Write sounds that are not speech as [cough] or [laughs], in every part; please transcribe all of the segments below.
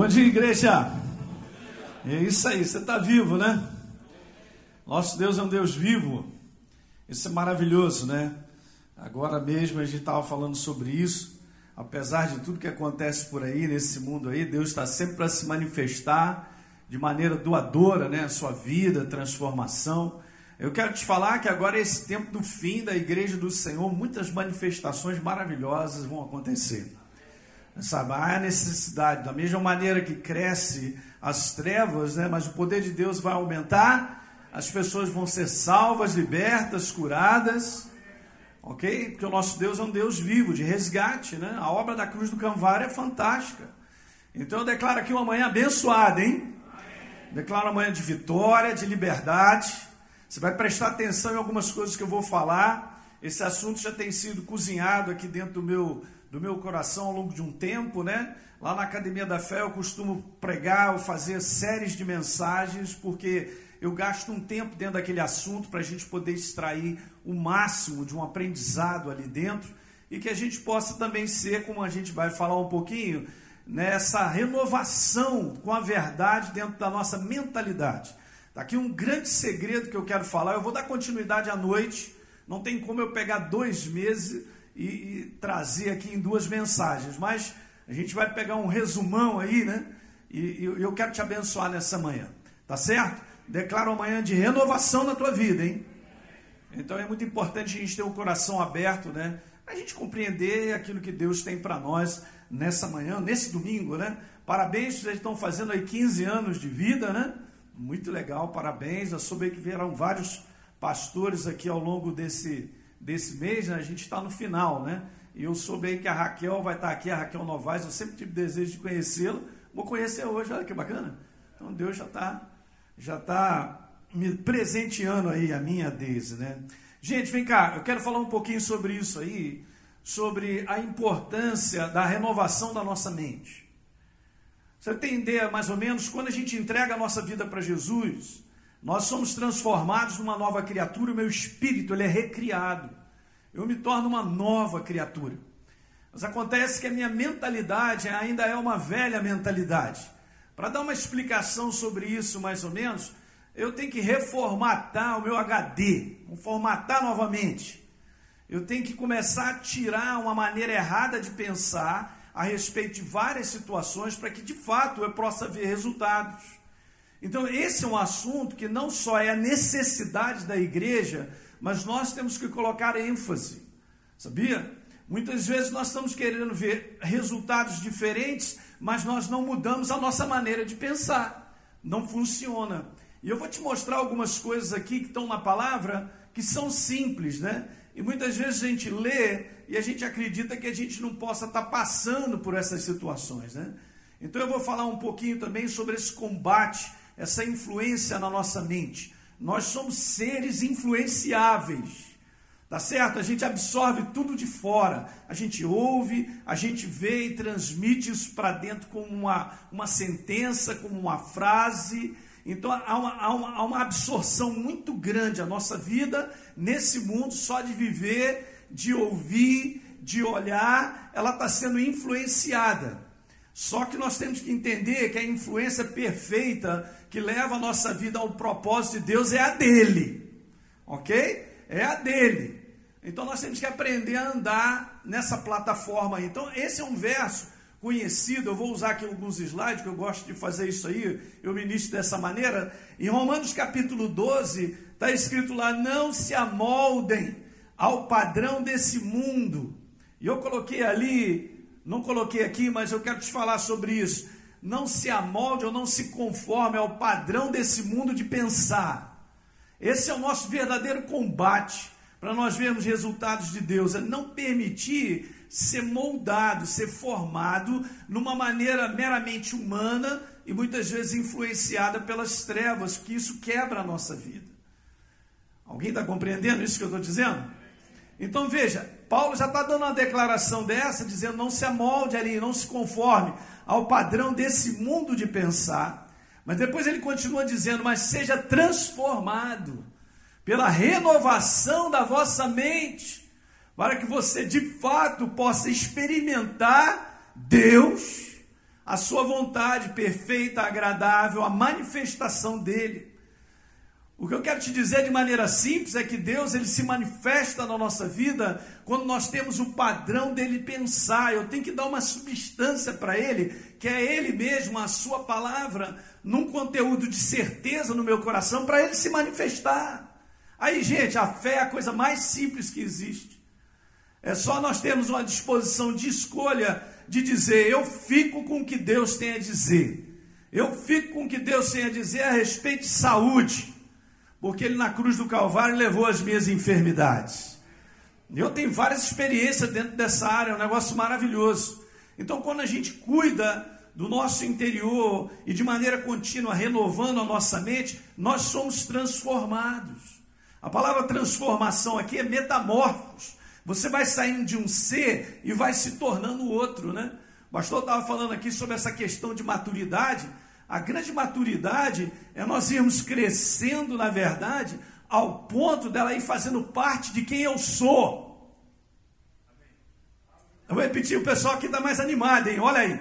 Bom dia, igreja. É isso aí, você está vivo, né? Nosso Deus é um Deus vivo. Isso é maravilhoso, né? Agora mesmo a gente estava falando sobre isso. Apesar de tudo que acontece por aí, nesse mundo aí, Deus está sempre para se manifestar de maneira doadora, né? A sua vida, transformação. Eu quero te falar que agora é esse tempo do fim da igreja do Senhor, muitas manifestações maravilhosas vão acontecer. Sabe, há necessidade, da mesma maneira que cresce as trevas, né, mas o poder de Deus vai aumentar, as pessoas vão ser salvas, libertas, curadas, ok? Porque o nosso Deus é um Deus vivo, de resgate, né? A obra da cruz do Calvário é fantástica. Então eu declaro aqui uma manhã abençoada, hein? Declaro uma manhã de vitória, de liberdade. Você vai prestar atenção em algumas coisas que eu vou falar. Esse assunto já tem sido cozinhado aqui dentro do meu do meu coração ao longo de um tempo, né? Lá na Academia da Fé eu costumo pregar ou fazer séries de mensagens, porque eu gasto um tempo dentro daquele assunto para a gente poder extrair o máximo de um aprendizado ali dentro e que a gente possa também ser, como a gente vai falar um pouquinho, nessa renovação com a verdade dentro da nossa mentalidade. Está aqui um grande segredo que eu quero falar. Eu vou dar continuidade à noite. Não tem como eu pegar dois meses e, e trazer aqui em duas mensagens, mas a gente vai pegar um resumão aí, né? E, e eu quero te abençoar nessa manhã, tá certo? Declaro amanhã de renovação na tua vida, hein? Então é muito importante a gente ter o coração aberto, né? A gente compreender aquilo que Deus tem para nós nessa manhã, nesse domingo, né? Parabéns, vocês estão fazendo aí 15 anos de vida, né? Muito legal, parabéns. Eu soube que vieram vários pastores aqui ao longo desse, desse mês, né? a gente está no final, né? E eu soube aí que a Raquel vai estar tá aqui, a Raquel Novaes, eu sempre tive desejo de conhecê-la. Vou conhecer hoje, olha que bacana. Então Deus já está já tá me presenteando aí, a minha Deise, né? Gente, vem cá, eu quero falar um pouquinho sobre isso aí, sobre a importância da renovação da nossa mente. Você ideia, mais ou menos, quando a gente entrega a nossa vida para Jesus, nós somos transformados numa nova criatura, o meu espírito ele é recriado. Eu me torno uma nova criatura. Mas acontece que a minha mentalidade ainda é uma velha mentalidade. Para dar uma explicação sobre isso, mais ou menos, eu tenho que reformatar o meu HD, formatar novamente. Eu tenho que começar a tirar uma maneira errada de pensar a respeito de várias situações para que de fato eu possa ver resultados. Então, esse é um assunto que não só é a necessidade da igreja, mas nós temos que colocar ênfase, sabia? Muitas vezes nós estamos querendo ver resultados diferentes, mas nós não mudamos a nossa maneira de pensar. Não funciona. E eu vou te mostrar algumas coisas aqui que estão na palavra que são simples, né? E muitas vezes a gente lê e a gente acredita que a gente não possa estar passando por essas situações, né? Então eu vou falar um pouquinho também sobre esse combate essa influência na nossa mente. Nós somos seres influenciáveis. Tá certo? A gente absorve tudo de fora. A gente ouve, a gente vê e transmite isso para dentro como uma, uma sentença, como uma frase. Então há uma, há, uma, há uma absorção muito grande a nossa vida nesse mundo só de viver, de ouvir, de olhar, ela está sendo influenciada. Só que nós temos que entender que a influência perfeita que leva a nossa vida ao propósito de Deus é a dele. Ok? É a dele. Então nós temos que aprender a andar nessa plataforma aí. Então, esse é um verso conhecido. Eu vou usar aqui alguns slides, que eu gosto de fazer isso aí. Eu ministro dessa maneira. Em Romanos capítulo 12, está escrito lá: Não se amoldem ao padrão desse mundo. E eu coloquei ali não coloquei aqui, mas eu quero te falar sobre isso. Não se amolde ou não se conforme ao padrão desse mundo de pensar. Esse é o nosso verdadeiro combate para nós vermos resultados de Deus. É não permitir ser moldado, ser formado numa maneira meramente humana e muitas vezes influenciada pelas trevas, que isso quebra a nossa vida. Alguém está compreendendo isso que eu estou dizendo? Então veja, Paulo já está dando uma declaração dessa, dizendo: não se amolde ali, não se conforme ao padrão desse mundo de pensar. Mas depois ele continua dizendo: mas seja transformado pela renovação da vossa mente, para que você de fato possa experimentar Deus, a sua vontade perfeita, agradável, a manifestação dele. O que eu quero te dizer de maneira simples é que Deus ele se manifesta na nossa vida quando nós temos o padrão dele pensar. Eu tenho que dar uma substância para ele, que é ele mesmo, a sua palavra, num conteúdo de certeza no meu coração para ele se manifestar. Aí, gente, a fé é a coisa mais simples que existe. É só nós termos uma disposição de escolha de dizer: eu fico com o que Deus tem a dizer. Eu fico com o que Deus tem a dizer a respeito de saúde porque ele na cruz do Calvário levou as minhas enfermidades. Eu tenho várias experiências dentro dessa área, é um negócio maravilhoso. Então, quando a gente cuida do nosso interior e de maneira contínua renovando a nossa mente, nós somos transformados. A palavra transformação aqui é metamorfos. Você vai saindo de um ser e vai se tornando outro, né? O pastor estava falando aqui sobre essa questão de maturidade. A grande maturidade é nós irmos crescendo, na verdade, ao ponto dela ir fazendo parte de quem eu sou. Eu vou repetir, o pessoal aqui está mais animado, hein? Olha aí.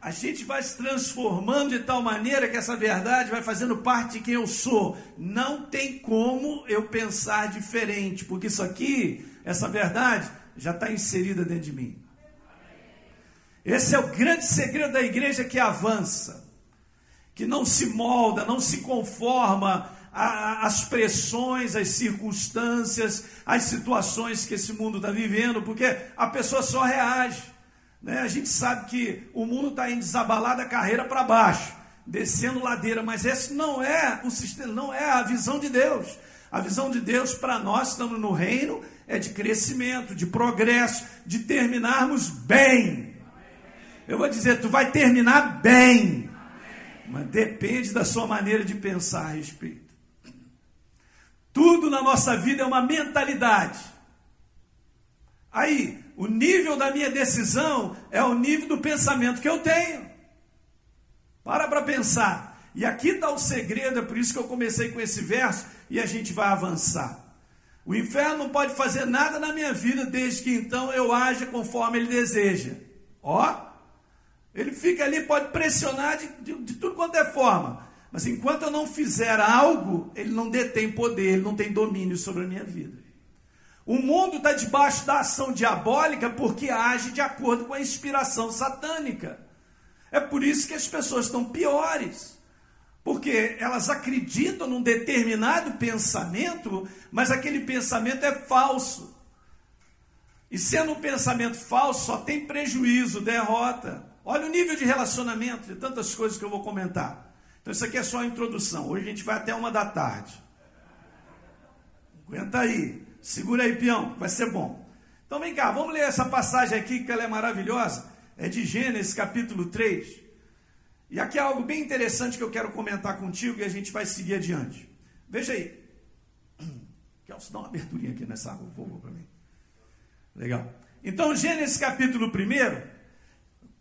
A gente vai se transformando de tal maneira que essa verdade vai fazendo parte de quem eu sou. Não tem como eu pensar diferente, porque isso aqui, essa verdade, já está inserida dentro de mim. Esse é o grande segredo da igreja que avança que não se molda, não se conforma às pressões, às circunstâncias, às situações que esse mundo está vivendo, porque a pessoa só reage. Né? A gente sabe que o mundo está indo desabalar da carreira para baixo, descendo ladeira, mas esse não é o sistema, não é a visão de Deus. A visão de Deus para nós, estamos no reino, é de crescimento, de progresso, de terminarmos bem. Eu vou dizer, tu vai terminar bem mas depende da sua maneira de pensar a respeito. Tudo na nossa vida é uma mentalidade. Aí, o nível da minha decisão é o nível do pensamento que eu tenho. Para para pensar. E aqui está o segredo, é por isso que eu comecei com esse verso e a gente vai avançar. O inferno não pode fazer nada na minha vida desde que então eu haja conforme ele deseja. Ó, ele fica ali, pode pressionar de, de, de tudo quanto é forma. Mas enquanto eu não fizer algo, ele não detém poder, ele não tem domínio sobre a minha vida. O mundo está debaixo da ação diabólica porque age de acordo com a inspiração satânica. É por isso que as pessoas estão piores. Porque elas acreditam num determinado pensamento, mas aquele pensamento é falso. E sendo um pensamento falso, só tem prejuízo, derrota. Olha o nível de relacionamento, de tantas coisas que eu vou comentar. Então, isso aqui é só a introdução. Hoje a gente vai até uma da tarde. Aguenta aí. Segura aí, peão, vai ser bom. Então, vem cá, vamos ler essa passagem aqui, que ela é maravilhosa. É de Gênesis, capítulo 3. E aqui é algo bem interessante que eu quero comentar contigo e a gente vai seguir adiante. Veja aí. [coughs] Kelso, dá uma aberturinha aqui nessa água, para mim. Legal. Então, Gênesis capítulo 1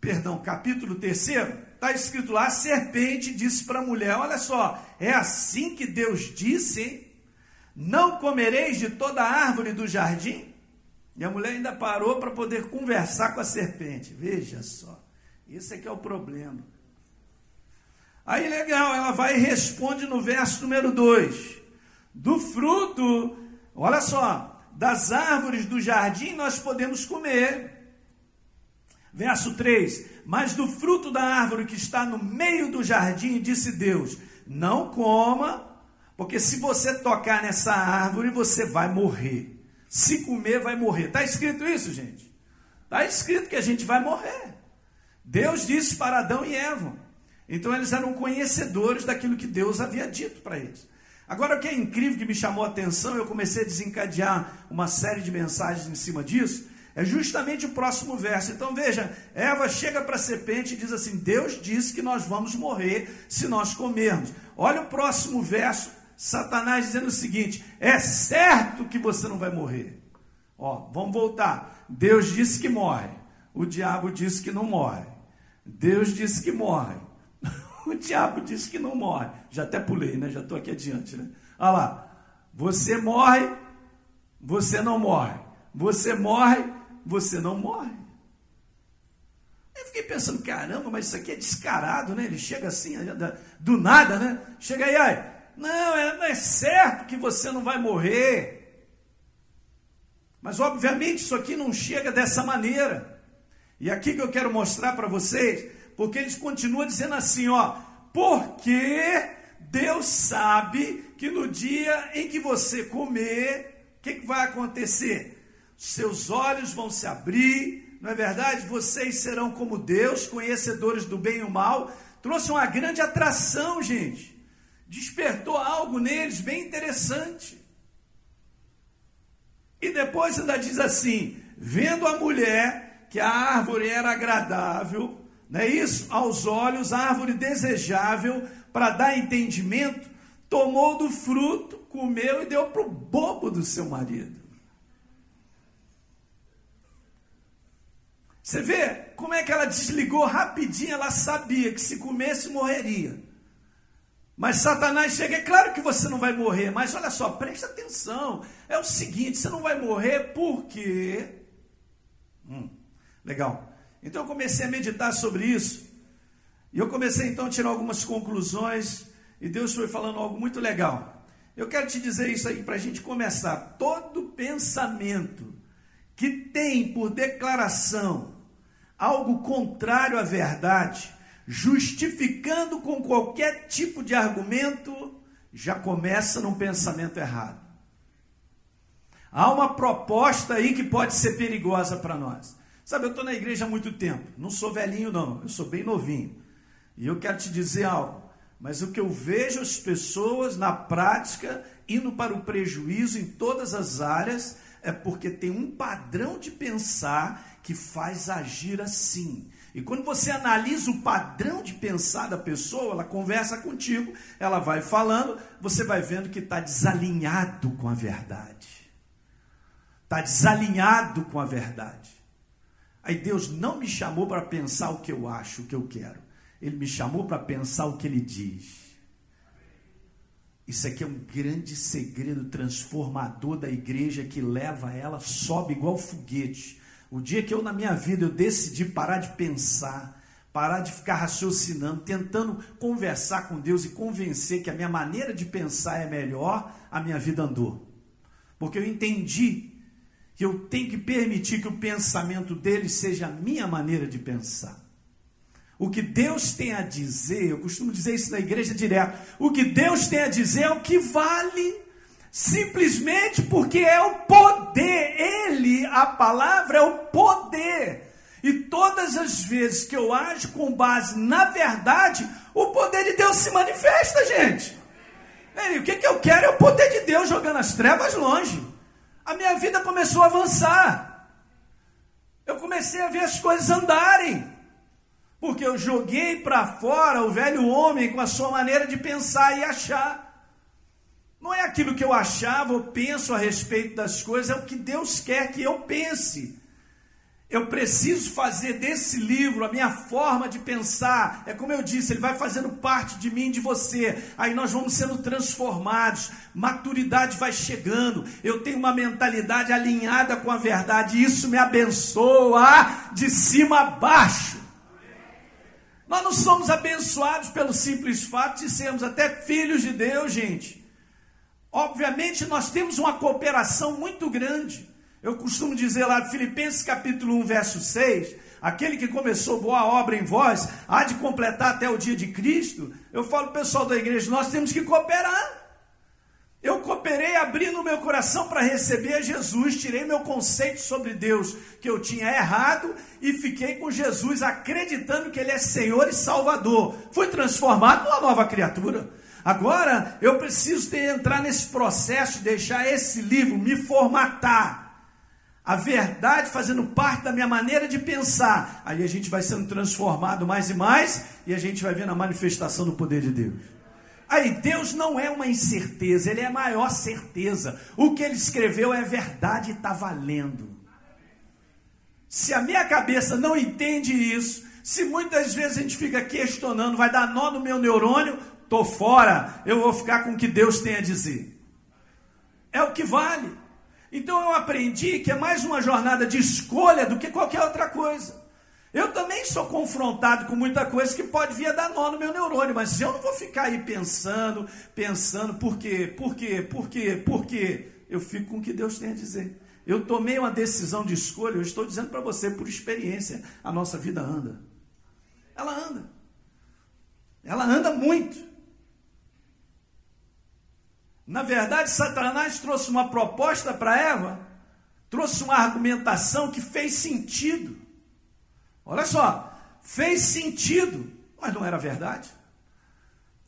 perdão, capítulo 3, está escrito lá: a serpente disse para a mulher: Olha só, é assim que Deus disse, hein? Não comereis de toda árvore do jardim? E a mulher ainda parou para poder conversar com a serpente. Veja só, isso é que é o problema. Aí legal, ela vai e responde no verso número 2: Do fruto, olha só, das árvores do jardim nós podemos comer Verso 3: Mas do fruto da árvore que está no meio do jardim, disse Deus: Não coma, porque se você tocar nessa árvore, você vai morrer. Se comer, vai morrer. Está escrito isso, gente? Está escrito que a gente vai morrer. Deus disse para Adão e Eva. Então eles eram conhecedores daquilo que Deus havia dito para eles. Agora, o que é incrível que me chamou a atenção, eu comecei a desencadear uma série de mensagens em cima disso é justamente o próximo verso. Então veja, Eva chega para a serpente e diz assim: Deus disse que nós vamos morrer se nós comermos. Olha o próximo verso, Satanás dizendo o seguinte: É certo que você não vai morrer. Ó, vamos voltar. Deus disse que morre. O diabo disse que não morre. Deus disse que morre. [laughs] O diabo disse que não morre. Já até pulei, né? Já estou aqui adiante, né? Olha lá. Você morre, você não morre. Você morre, você não morre. eu fiquei pensando, caramba, mas isso aqui é descarado, né? Ele chega assim, do nada, né? Chega aí, ai, não, é, não é certo que você não vai morrer. Mas obviamente isso aqui não chega dessa maneira. E aqui que eu quero mostrar para vocês, porque eles continuam dizendo assim, ó, porque Deus sabe que no dia em que você comer, o que, que vai acontecer? Seus olhos vão se abrir, não é verdade? Vocês serão como Deus, conhecedores do bem e o mal. Trouxe uma grande atração, gente. Despertou algo neles bem interessante. E depois ainda diz assim: vendo a mulher que a árvore era agradável, não é isso? Aos olhos, árvore desejável para dar entendimento, tomou do fruto, comeu e deu para o bobo do seu marido. Você vê como é que ela desligou rapidinho, ela sabia que se comesse morreria. Mas Satanás chega, é claro que você não vai morrer, mas olha só, preste atenção. É o seguinte, você não vai morrer porque. Hum, legal. Então eu comecei a meditar sobre isso. E eu comecei então a tirar algumas conclusões. E Deus foi falando algo muito legal. Eu quero te dizer isso aí para a gente começar. Todo pensamento que tem por declaração algo contrário à verdade, justificando com qualquer tipo de argumento, já começa num pensamento errado. Há uma proposta aí que pode ser perigosa para nós. Sabe, eu estou na igreja há muito tempo, não sou velhinho, não, eu sou bem novinho. E eu quero te dizer algo, mas o que eu vejo as pessoas na prática indo para o prejuízo em todas as áreas é porque tem um padrão de pensar que faz agir assim. E quando você analisa o padrão de pensar da pessoa, ela conversa contigo, ela vai falando, você vai vendo que está desalinhado com a verdade. Está desalinhado com a verdade. Aí Deus não me chamou para pensar o que eu acho, o que eu quero. Ele me chamou para pensar o que ele diz. Isso aqui é um grande segredo transformador da igreja que leva ela, sobe igual foguete. O dia que eu na minha vida eu decidi parar de pensar, parar de ficar raciocinando, tentando conversar com Deus e convencer que a minha maneira de pensar é melhor, a minha vida andou. Porque eu entendi que eu tenho que permitir que o pensamento dele seja a minha maneira de pensar. O que Deus tem a dizer, eu costumo dizer isso na igreja direto, o que Deus tem a dizer é o que vale, simplesmente porque é o poder, Ele, a palavra é o poder. E todas as vezes que eu ajo com base na verdade, o poder de Deus se manifesta, gente. E o que, que eu quero é o poder de Deus jogando as trevas longe a minha vida começou a avançar. Eu comecei a ver as coisas andarem. Porque eu joguei para fora o velho homem com a sua maneira de pensar e achar. Não é aquilo que eu achava ou penso a respeito das coisas, é o que Deus quer que eu pense. Eu preciso fazer desse livro a minha forma de pensar. É como eu disse, ele vai fazendo parte de mim, de você. Aí nós vamos sendo transformados. Maturidade vai chegando. Eu tenho uma mentalidade alinhada com a verdade. Isso me abençoa de cima a baixo. Nós não somos abençoados pelo simples fato de sermos até filhos de Deus, gente. Obviamente, nós temos uma cooperação muito grande. Eu costumo dizer lá, Filipenses capítulo 1, verso 6, aquele que começou boa obra em vós, há de completar até o dia de Cristo. Eu falo pessoal da igreja, nós temos que cooperar. Eu cooperei abrindo meu coração para receber Jesus, tirei meu conceito sobre Deus que eu tinha errado e fiquei com Jesus acreditando que Ele é Senhor e Salvador. Fui transformado numa nova criatura. Agora eu preciso ter, entrar nesse processo, deixar esse livro me formatar a verdade fazendo parte da minha maneira de pensar. Aí a gente vai sendo transformado mais e mais e a gente vai vendo a manifestação do poder de Deus. Aí Deus não é uma incerteza, ele é a maior certeza. O que ele escreveu é verdade e está valendo. Se a minha cabeça não entende isso, se muitas vezes a gente fica questionando, vai dar nó no meu neurônio, tô fora, eu vou ficar com o que Deus tem a dizer. É o que vale. Então eu aprendi que é mais uma jornada de escolha do que qualquer outra coisa. Eu também sou confrontado com muita coisa que pode vir a dar nó no meu neurônio, mas eu não vou ficar aí pensando, pensando, por quê, por quê, por quê, por quê? Eu fico com o que Deus tem a dizer. Eu tomei uma decisão de escolha, eu estou dizendo para você por experiência, a nossa vida anda. Ela anda. Ela anda muito. Na verdade, Satanás trouxe uma proposta para Eva, trouxe uma argumentação que fez sentido. Olha só, fez sentido, mas não era verdade.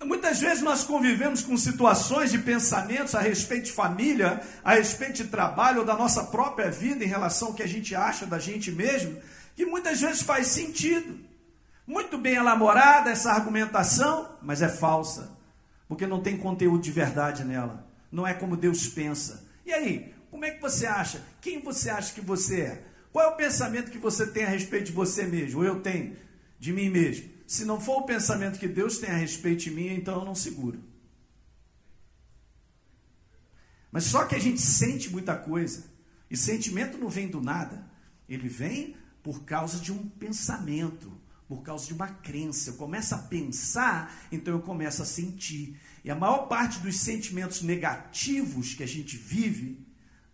Muitas vezes nós convivemos com situações de pensamentos a respeito de família, a respeito de trabalho ou da nossa própria vida em relação ao que a gente acha da gente mesmo, que muitas vezes faz sentido. Muito bem elaborada essa argumentação, mas é falsa, porque não tem conteúdo de verdade nela. Não é como Deus pensa. E aí, como é que você acha? Quem você acha que você é? Qual é o pensamento que você tem a respeito de você mesmo? Ou eu tenho de mim mesmo? Se não for o pensamento que Deus tem a respeito de mim, então eu não seguro. Mas só que a gente sente muita coisa. E sentimento não vem do nada. Ele vem por causa de um pensamento, por causa de uma crença. Eu começo a pensar, então eu começo a sentir. E a maior parte dos sentimentos negativos que a gente vive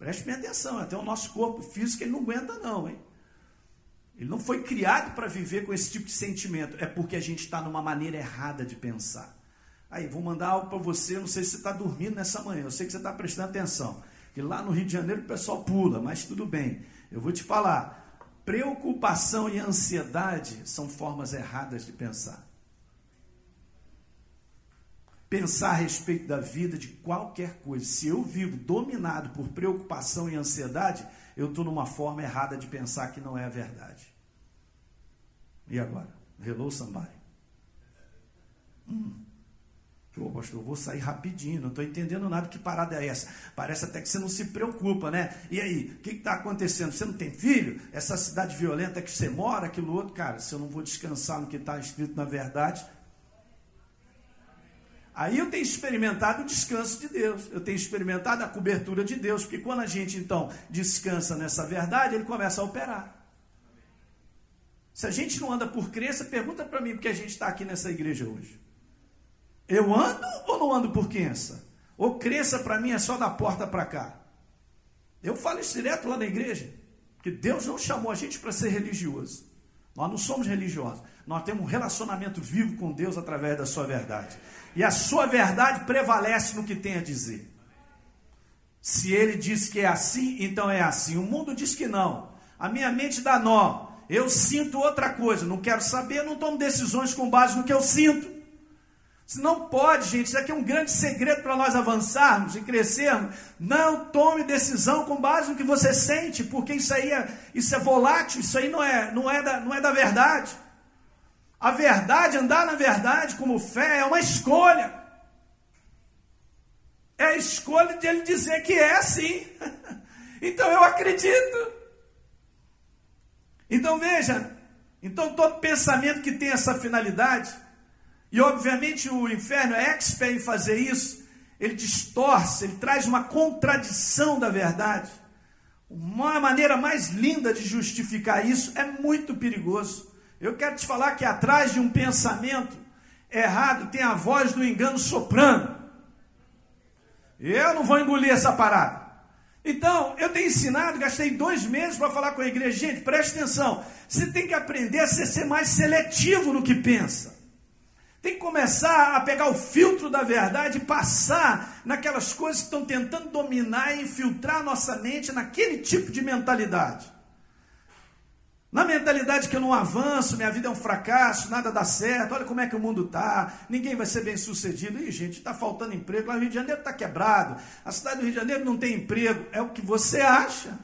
Preste bem atenção, até o nosso corpo físico ele não aguenta não, hein? Ele não foi criado para viver com esse tipo de sentimento. É porque a gente está numa maneira errada de pensar. Aí, vou mandar algo para você, não sei se você está dormindo nessa manhã, eu sei que você está prestando atenção. Que lá no Rio de Janeiro o pessoal pula, mas tudo bem. Eu vou te falar, preocupação e ansiedade são formas erradas de pensar pensar a respeito da vida de qualquer coisa. Se eu vivo dominado por preocupação e ansiedade, eu estou numa forma errada de pensar que não é a verdade. E agora? Hello, somebody. Hum. Ô, pastor, vou sair rapidinho, não estou entendendo nada. Que parada é essa? Parece até que você não se preocupa, né? E aí, o que está acontecendo? Você não tem filho? Essa cidade violenta que você mora, aquilo outro? Cara, se eu não vou descansar no que está escrito na verdade, Aí eu tenho experimentado o descanso de Deus, eu tenho experimentado a cobertura de Deus, porque quando a gente então descansa nessa verdade, ele começa a operar. Se a gente não anda por crença, pergunta para mim porque a gente está aqui nessa igreja hoje. Eu ando ou não ando por crença? Ou crença para mim é só da porta para cá? Eu falo isso direto lá na igreja, que Deus não chamou a gente para ser religioso. Nós não somos religiosos. Nós temos um relacionamento vivo com Deus através da sua verdade. E a sua verdade prevalece no que tem a dizer. Se ele diz que é assim, então é assim. O mundo diz que não. A minha mente dá nó. Eu sinto outra coisa. Não quero saber, não tomo decisões com base no que eu sinto. Se não pode, gente, isso aqui é um grande segredo para nós avançarmos e crescermos. Não tome decisão com base no que você sente, porque isso aí é, isso é volátil, isso aí não é, não, é da, não é da verdade. A verdade, andar na verdade como fé, é uma escolha. É a escolha de ele dizer que é assim. [laughs] então eu acredito. Então veja, então todo pensamento que tem essa finalidade, e obviamente o inferno é expert em fazer isso, ele distorce, ele traz uma contradição da verdade. Uma maneira mais linda de justificar isso é muito perigoso. Eu quero te falar que atrás de um pensamento errado tem a voz do engano soprando. Eu não vou engolir essa parada. Então, eu tenho ensinado, gastei dois meses para falar com a igreja. Gente, preste atenção. Você tem que aprender a ser mais seletivo no que pensa. Tem que começar a pegar o filtro da verdade e passar naquelas coisas que estão tentando dominar e infiltrar nossa mente naquele tipo de mentalidade. Na mentalidade que eu não avanço, minha vida é um fracasso, nada dá certo, olha como é que o mundo está, ninguém vai ser bem sucedido. Ih, gente, está faltando emprego, lá no Rio de Janeiro está quebrado, a cidade do Rio de Janeiro não tem emprego. É o que você acha.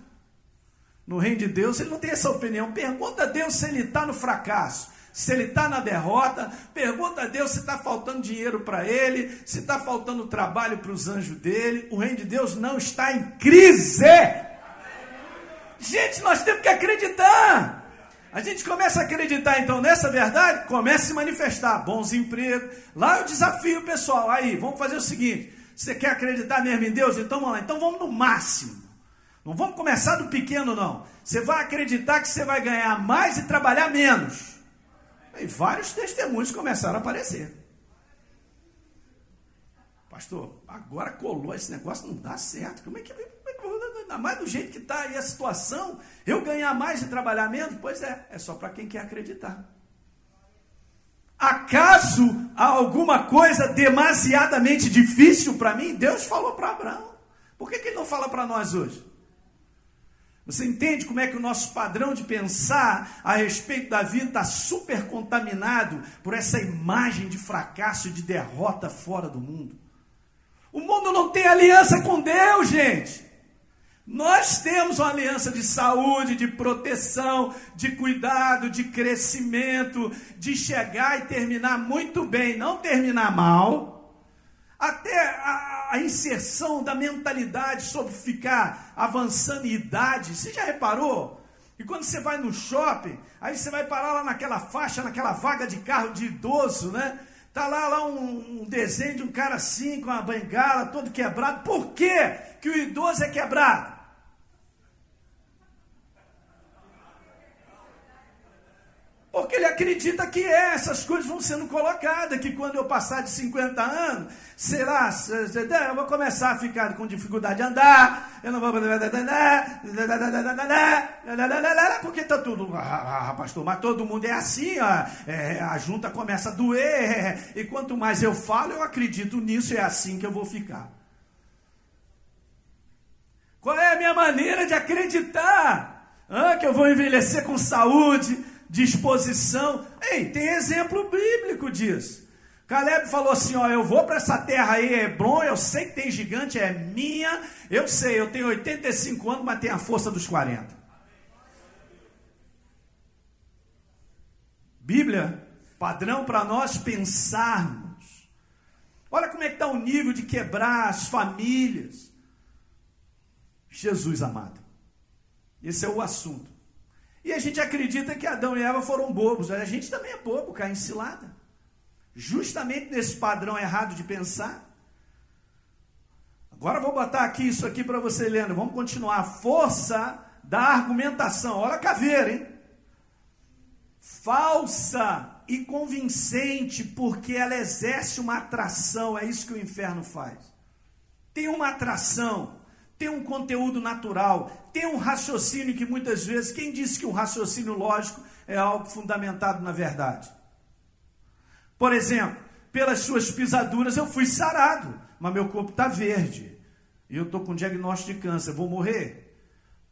No reino de Deus, ele não tem essa opinião. Pergunta a Deus se ele está no fracasso, se ele está na derrota. Pergunta a Deus se está faltando dinheiro para ele, se está faltando trabalho para os anjos dele. O reino de Deus não está em crise. Gente, nós temos que acreditar. A gente começa a acreditar então nessa verdade, começa a se manifestar. Bons empregos. Lá eu desafio pessoal. Aí, vamos fazer o seguinte: você quer acreditar mesmo em Deus? Então vamos lá. Então vamos no máximo. Não vamos começar do pequeno, não. Você vai acreditar que você vai ganhar mais e trabalhar menos. E vários testemunhos começaram a aparecer. Pastor, agora colou esse negócio, não dá certo. Como é que. Ainda mais do jeito que está aí a situação, eu ganhar mais e trabalhar menos? Pois é, é só para quem quer acreditar. Acaso há alguma coisa demasiadamente difícil para mim? Deus falou para Abraão. Por que, que ele não fala para nós hoje? Você entende como é que o nosso padrão de pensar a respeito da vida está super contaminado por essa imagem de fracasso e de derrota fora do mundo? O mundo não tem aliança com Deus, gente. Nós temos uma aliança de saúde, de proteção, de cuidado, de crescimento, de chegar e terminar muito bem, não terminar mal. Até a, a inserção da mentalidade sobre ficar avançando em idade. Você já reparou? E quando você vai no shopping, aí você vai parar lá naquela faixa, naquela vaga de carro de idoso, né? Tá lá, lá um, um, desenho de um cara assim, com uma bengala, todo quebrado. Por quê que o idoso é quebrado? Porque ele acredita que é, essas coisas vão sendo colocadas, que quando eu passar de 50 anos, será, eu vou começar a ficar com dificuldade de andar, eu não vou. Porque está tudo, ah, pastor, mas todo mundo é assim, ó, é, a junta começa a doer, e quanto mais eu falo, eu acredito nisso, é assim que eu vou ficar. Qual é a minha maneira de acreditar? Ah, que eu vou envelhecer com saúde, disposição. Ei, tem exemplo bíblico disso. Caleb falou assim: Ó, eu vou para essa terra aí, Hebron, eu sei que tem gigante, é minha. Eu sei, eu tenho 85 anos, mas tenho a força dos 40. Bíblia, padrão para nós pensarmos. Olha como é que está o nível de quebrar as famílias. Jesus amado. Esse é o assunto. E a gente acredita que Adão e Eva foram bobos. A gente também é bobo, cai em cilada. Justamente nesse padrão errado de pensar. Agora vou botar aqui isso aqui para você, Leandro. Vamos continuar. Força da argumentação. Olha a caveira, hein? Falsa e convincente, porque ela exerce uma atração. É isso que o inferno faz. Tem uma atração tem um conteúdo natural, tem um raciocínio que muitas vezes, quem disse que um raciocínio lógico é algo fundamentado na verdade? Por exemplo, pelas suas pisaduras eu fui sarado, mas meu corpo está verde. E eu estou com diagnóstico de câncer, vou morrer.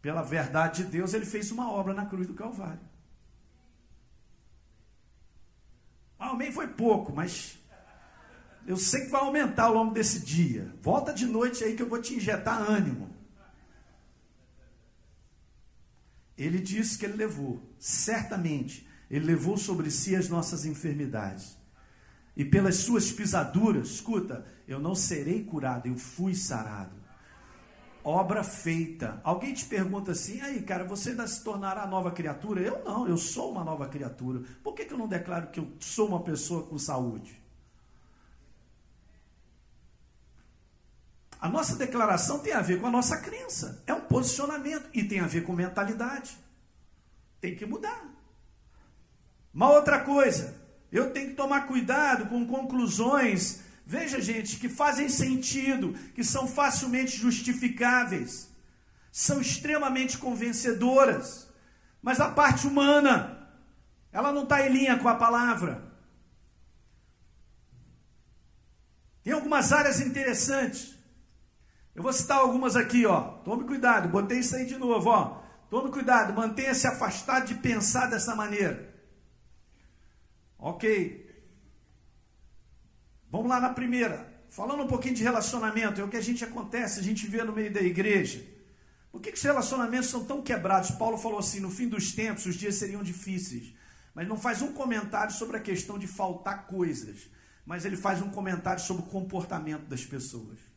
Pela verdade de Deus, ele fez uma obra na cruz do Calvário. Amém foi pouco, mas eu sei que vai aumentar ao longo desse dia. Volta de noite aí que eu vou te injetar ânimo. Ele disse que ele levou, certamente, ele levou sobre si as nossas enfermidades. E pelas suas pisaduras, escuta, eu não serei curado, eu fui sarado. Obra feita. Alguém te pergunta assim, aí, cara, você ainda se tornará nova criatura? Eu não, eu sou uma nova criatura. Por que, que eu não declaro que eu sou uma pessoa com saúde? A nossa declaração tem a ver com a nossa crença, é um posicionamento e tem a ver com mentalidade. Tem que mudar. Uma outra coisa, eu tenho que tomar cuidado com conclusões, veja gente, que fazem sentido, que são facilmente justificáveis, são extremamente convencedoras, mas a parte humana, ela não está em linha com a palavra. Tem algumas áreas interessantes. Eu vou citar algumas aqui, ó. Tome cuidado, botei isso aí de novo, ó. Tome cuidado, mantenha-se afastado de pensar dessa maneira. Ok. Vamos lá na primeira. Falando um pouquinho de relacionamento, é o que a gente acontece, a gente vê no meio da igreja. Por que, que os relacionamentos são tão quebrados? Paulo falou assim: no fim dos tempos, os dias seriam difíceis. Mas não faz um comentário sobre a questão de faltar coisas. Mas ele faz um comentário sobre o comportamento das pessoas.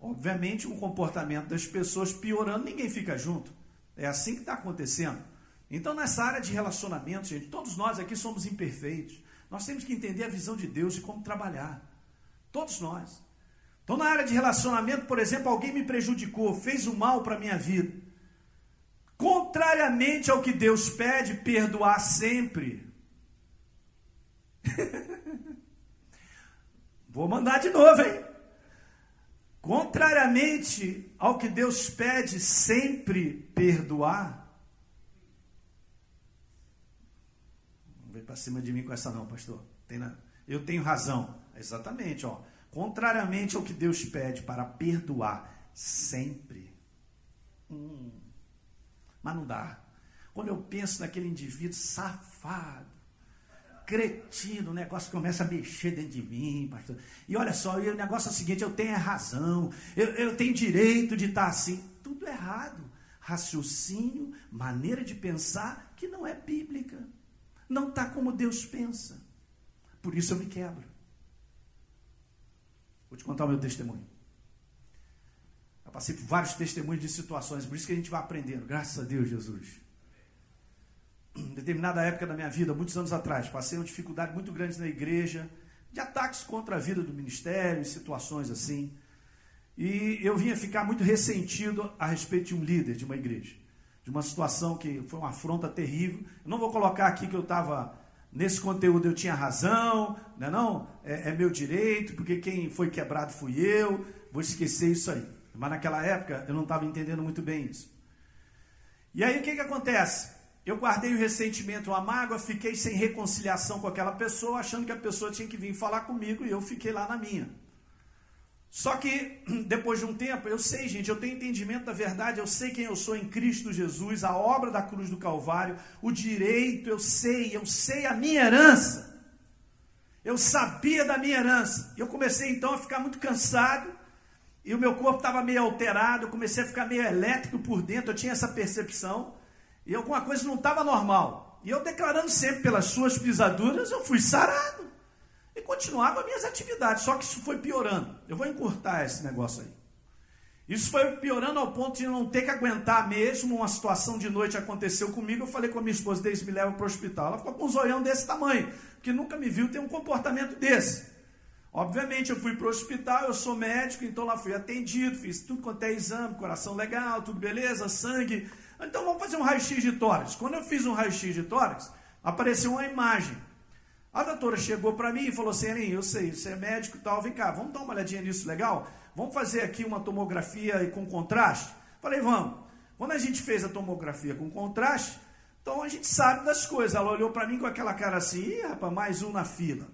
Obviamente, o comportamento das pessoas piorando, ninguém fica junto. É assim que está acontecendo. Então, nessa área de relacionamento, gente, todos nós aqui somos imperfeitos. Nós temos que entender a visão de Deus e como trabalhar. Todos nós. Então, na área de relacionamento, por exemplo, alguém me prejudicou, fez o mal para a minha vida. Contrariamente ao que Deus pede, perdoar sempre. [laughs] Vou mandar de novo, hein? Contrariamente ao que Deus pede, sempre perdoar. Não vem para cima de mim com essa não, pastor. Eu tenho razão. Exatamente, ó. Contrariamente ao que Deus pede para perdoar, sempre. Hum, mas não dá. Quando eu penso naquele indivíduo safado, cretino, o negócio começa a mexer dentro de mim, pastor. E olha só, o negócio é o seguinte: eu tenho razão, eu, eu tenho direito de estar assim. Tudo errado. Raciocínio, maneira de pensar que não é bíblica. Não está como Deus pensa. Por isso eu me quebro. Vou te contar o meu testemunho. Eu passei por vários testemunhos de situações, por isso que a gente vai aprendendo. Graças a Deus, Jesus. Determinada época da minha vida, muitos anos atrás, passei uma dificuldade muito grande na igreja, de ataques contra a vida do ministério, situações assim. E eu vinha ficar muito ressentido a respeito de um líder de uma igreja, de uma situação que foi uma afronta terrível. Eu não vou colocar aqui que eu estava nesse conteúdo eu tinha razão, não é, não? É, é, meu direito, porque quem foi quebrado fui eu, vou esquecer isso aí. Mas naquela época eu não estava entendendo muito bem isso. E aí o que, que acontece? Eu guardei o ressentimento, a mágoa, fiquei sem reconciliação com aquela pessoa, achando que a pessoa tinha que vir falar comigo e eu fiquei lá na minha. Só que [clears throat] depois de um tempo, eu sei, gente, eu tenho entendimento da verdade, eu sei quem eu sou em Cristo Jesus, a obra da cruz do Calvário, o direito, eu sei, eu sei a minha herança. Eu sabia da minha herança. Eu comecei então a ficar muito cansado e o meu corpo estava meio alterado, eu comecei a ficar meio elétrico por dentro, eu tinha essa percepção e alguma coisa não estava normal. E eu declarando sempre pelas suas pisaduras, eu fui sarado e continuava minhas atividades, só que isso foi piorando. Eu vou encurtar esse negócio aí. Isso foi piorando ao ponto de não ter que aguentar mesmo. Uma situação de noite aconteceu comigo. Eu falei com a minha esposa, desde me leva para o hospital. Ela ficou com um zoião desse tamanho, que nunca me viu ter um comportamento desse. Obviamente, eu fui para o hospital, eu sou médico, então lá fui atendido, fiz tudo quanto é exame, coração legal, tudo beleza, sangue. Então vamos fazer um raio-x de tórax. Quando eu fiz um raio-x de tórax, apareceu uma imagem a doutora chegou para mim e falou assim: eu sei, você é médico e tal, vem cá, vamos dar uma olhadinha nisso legal? Vamos fazer aqui uma tomografia com contraste? Falei, vamos. Quando a gente fez a tomografia com contraste, então a gente sabe das coisas. Ela olhou para mim com aquela cara assim: ih, rapaz, mais um na fila.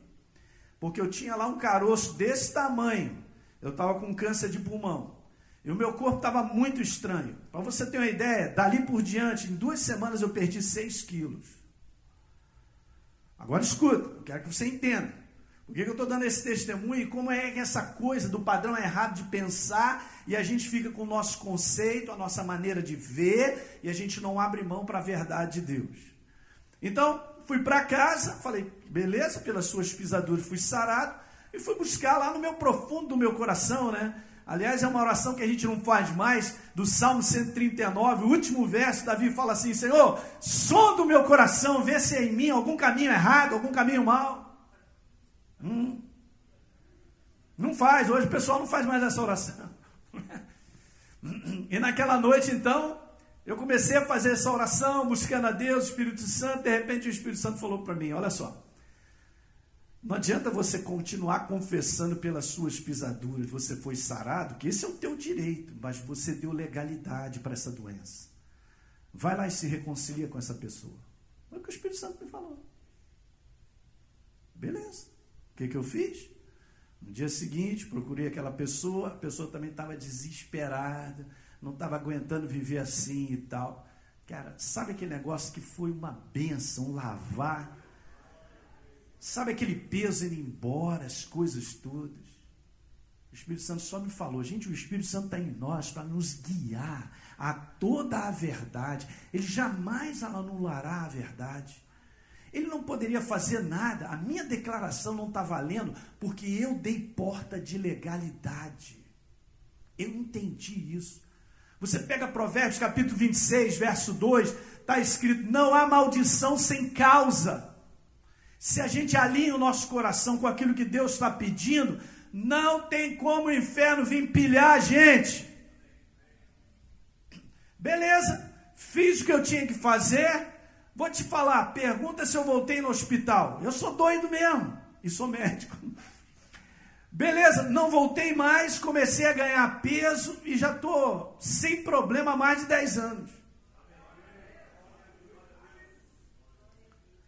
Porque eu tinha lá um caroço desse tamanho. Eu estava com câncer de pulmão. E o meu corpo estava muito estranho. Para você ter uma ideia, dali por diante, em duas semanas eu perdi 6 quilos. Agora escuta, eu quero que você entenda. Por que eu estou dando esse testemunho e como é que essa coisa do padrão errado de pensar e a gente fica com o nosso conceito, a nossa maneira de ver e a gente não abre mão para a verdade de Deus. Então, fui para casa, falei, beleza, pelas suas pisaduras fui sarado e fui buscar lá no meu profundo do meu coração, né? Aliás, é uma oração que a gente não faz mais, do Salmo 139, o último verso, Davi fala assim: Senhor, som do meu coração, vê se é em mim algum caminho errado, algum caminho mal. Hum. Não faz, hoje o pessoal não faz mais essa oração. [laughs] e naquela noite, então, eu comecei a fazer essa oração, buscando a Deus, o Espírito Santo, de repente o Espírito Santo falou para mim: Olha só, não adianta você continuar confessando pelas suas pisaduras, você foi sarado, que esse é o teu direito, mas você deu legalidade para essa doença. Vai lá e se reconcilia com essa pessoa. Foi o que o Espírito Santo me falou. Beleza. O que, que eu fiz? No dia seguinte, procurei aquela pessoa, a pessoa também estava desesperada, não estava aguentando viver assim e tal. Cara, sabe aquele negócio que foi uma benção, um lavar Sabe aquele peso indo embora, as coisas todas? O Espírito Santo só me falou, gente, o Espírito Santo está em nós para nos guiar a toda a verdade. Ele jamais anulará a verdade. Ele não poderia fazer nada. A minha declaração não está valendo porque eu dei porta de legalidade. Eu entendi isso. Você pega Provérbios capítulo 26, verso 2, está escrito: Não há maldição sem causa. Se a gente alinha o nosso coração com aquilo que Deus está pedindo, não tem como o inferno vir pilhar a gente. Beleza, fiz o que eu tinha que fazer. Vou te falar, pergunta se eu voltei no hospital. Eu sou doido mesmo e sou médico. Beleza, não voltei mais, comecei a ganhar peso e já estou sem problema há mais de 10 anos.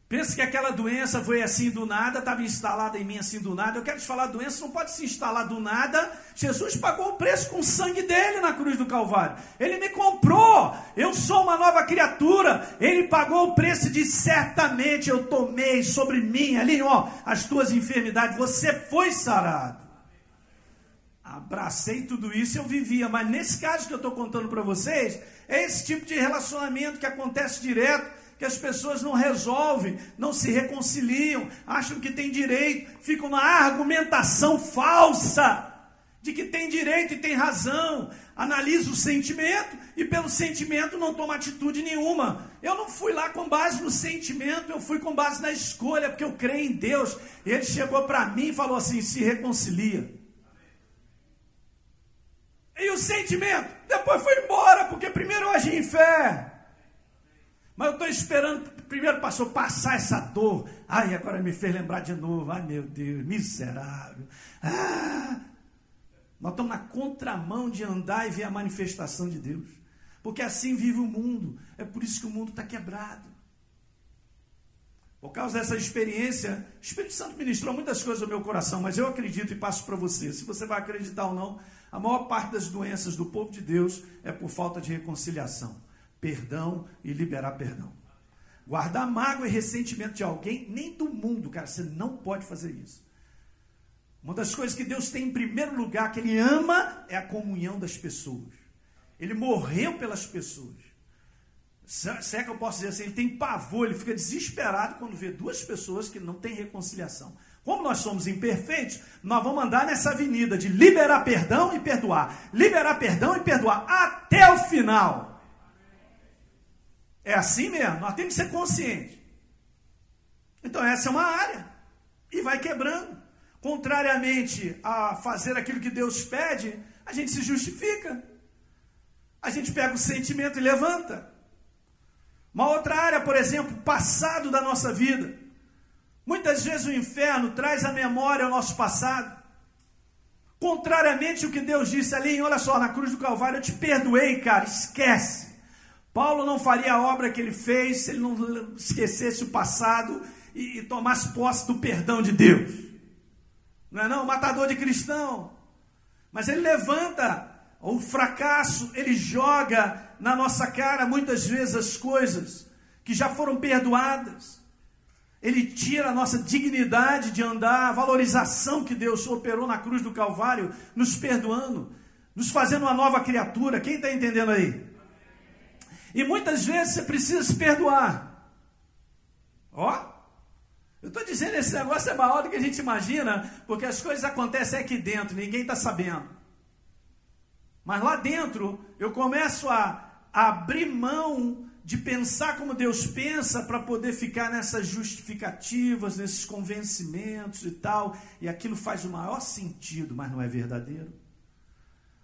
Pensa que aquela doença foi assim do nada, estava instalada em mim assim do nada. Eu quero te falar, a doença não pode se instalar do nada. Jesus pagou o preço com o sangue dele na cruz do Calvário. Ele me comprou. Eu sou uma nova criatura. Ele pagou o preço de certamente eu tomei sobre mim ali, ó, as tuas enfermidades. Você foi sarado. Abracei tudo isso eu vivia. Mas nesse caso que eu estou contando para vocês, é esse tipo de relacionamento que acontece direto que as pessoas não resolvem, não se reconciliam, acham que tem direito, ficam na argumentação falsa de que tem direito e tem razão, analisa o sentimento e pelo sentimento não toma atitude nenhuma. Eu não fui lá com base no sentimento, eu fui com base na escolha, porque eu creio em Deus. E ele chegou para mim e falou assim: se reconcilia. E o sentimento? Depois foi embora, porque primeiro eu agi em fé. Mas eu estou esperando, primeiro passou passar essa dor. Ai, agora me fez lembrar de novo. Ai, meu Deus, miserável. Ah, nós estamos na contramão de andar e ver a manifestação de Deus. Porque assim vive o mundo. É por isso que o mundo está quebrado. Por causa dessa experiência, o Espírito Santo ministrou muitas coisas no meu coração, mas eu acredito e passo para você. Se você vai acreditar ou não, a maior parte das doenças do povo de Deus é por falta de reconciliação perdão e liberar perdão. Guardar mágoa e ressentimento de alguém, nem do mundo, cara, você não pode fazer isso. Uma das coisas que Deus tem em primeiro lugar, que Ele ama, é a comunhão das pessoas. Ele morreu pelas pessoas. Se é que eu posso dizer assim, ele tem pavor, ele fica desesperado quando vê duas pessoas que não têm reconciliação. Como nós somos imperfeitos, nós vamos andar nessa avenida de liberar perdão e perdoar. Liberar perdão e perdoar até o final. É assim mesmo, nós temos que ser conscientes. Então, essa é uma área. E vai quebrando. Contrariamente a fazer aquilo que Deus pede, a gente se justifica. A gente pega o sentimento e levanta. Uma outra área, por exemplo, passado da nossa vida. Muitas vezes o inferno traz à memória o nosso passado. Contrariamente ao que Deus disse ali, olha só, na cruz do Calvário, eu te perdoei, cara, esquece. Paulo não faria a obra que ele fez se ele não esquecesse o passado e, e tomasse posse do perdão de Deus. Não é não? Matador de cristão. Mas ele levanta o fracasso, ele joga na nossa cara muitas vezes as coisas que já foram perdoadas. Ele tira a nossa dignidade de andar, a valorização que Deus operou na cruz do Calvário, nos perdoando, nos fazendo uma nova criatura. Quem está entendendo aí? E muitas vezes você precisa se perdoar. Ó, eu estou dizendo, esse negócio é maior do que a gente imagina, porque as coisas acontecem aqui dentro, ninguém está sabendo. Mas lá dentro, eu começo a, a abrir mão de pensar como Deus pensa para poder ficar nessas justificativas, nesses convencimentos e tal, e aquilo faz o maior sentido, mas não é verdadeiro.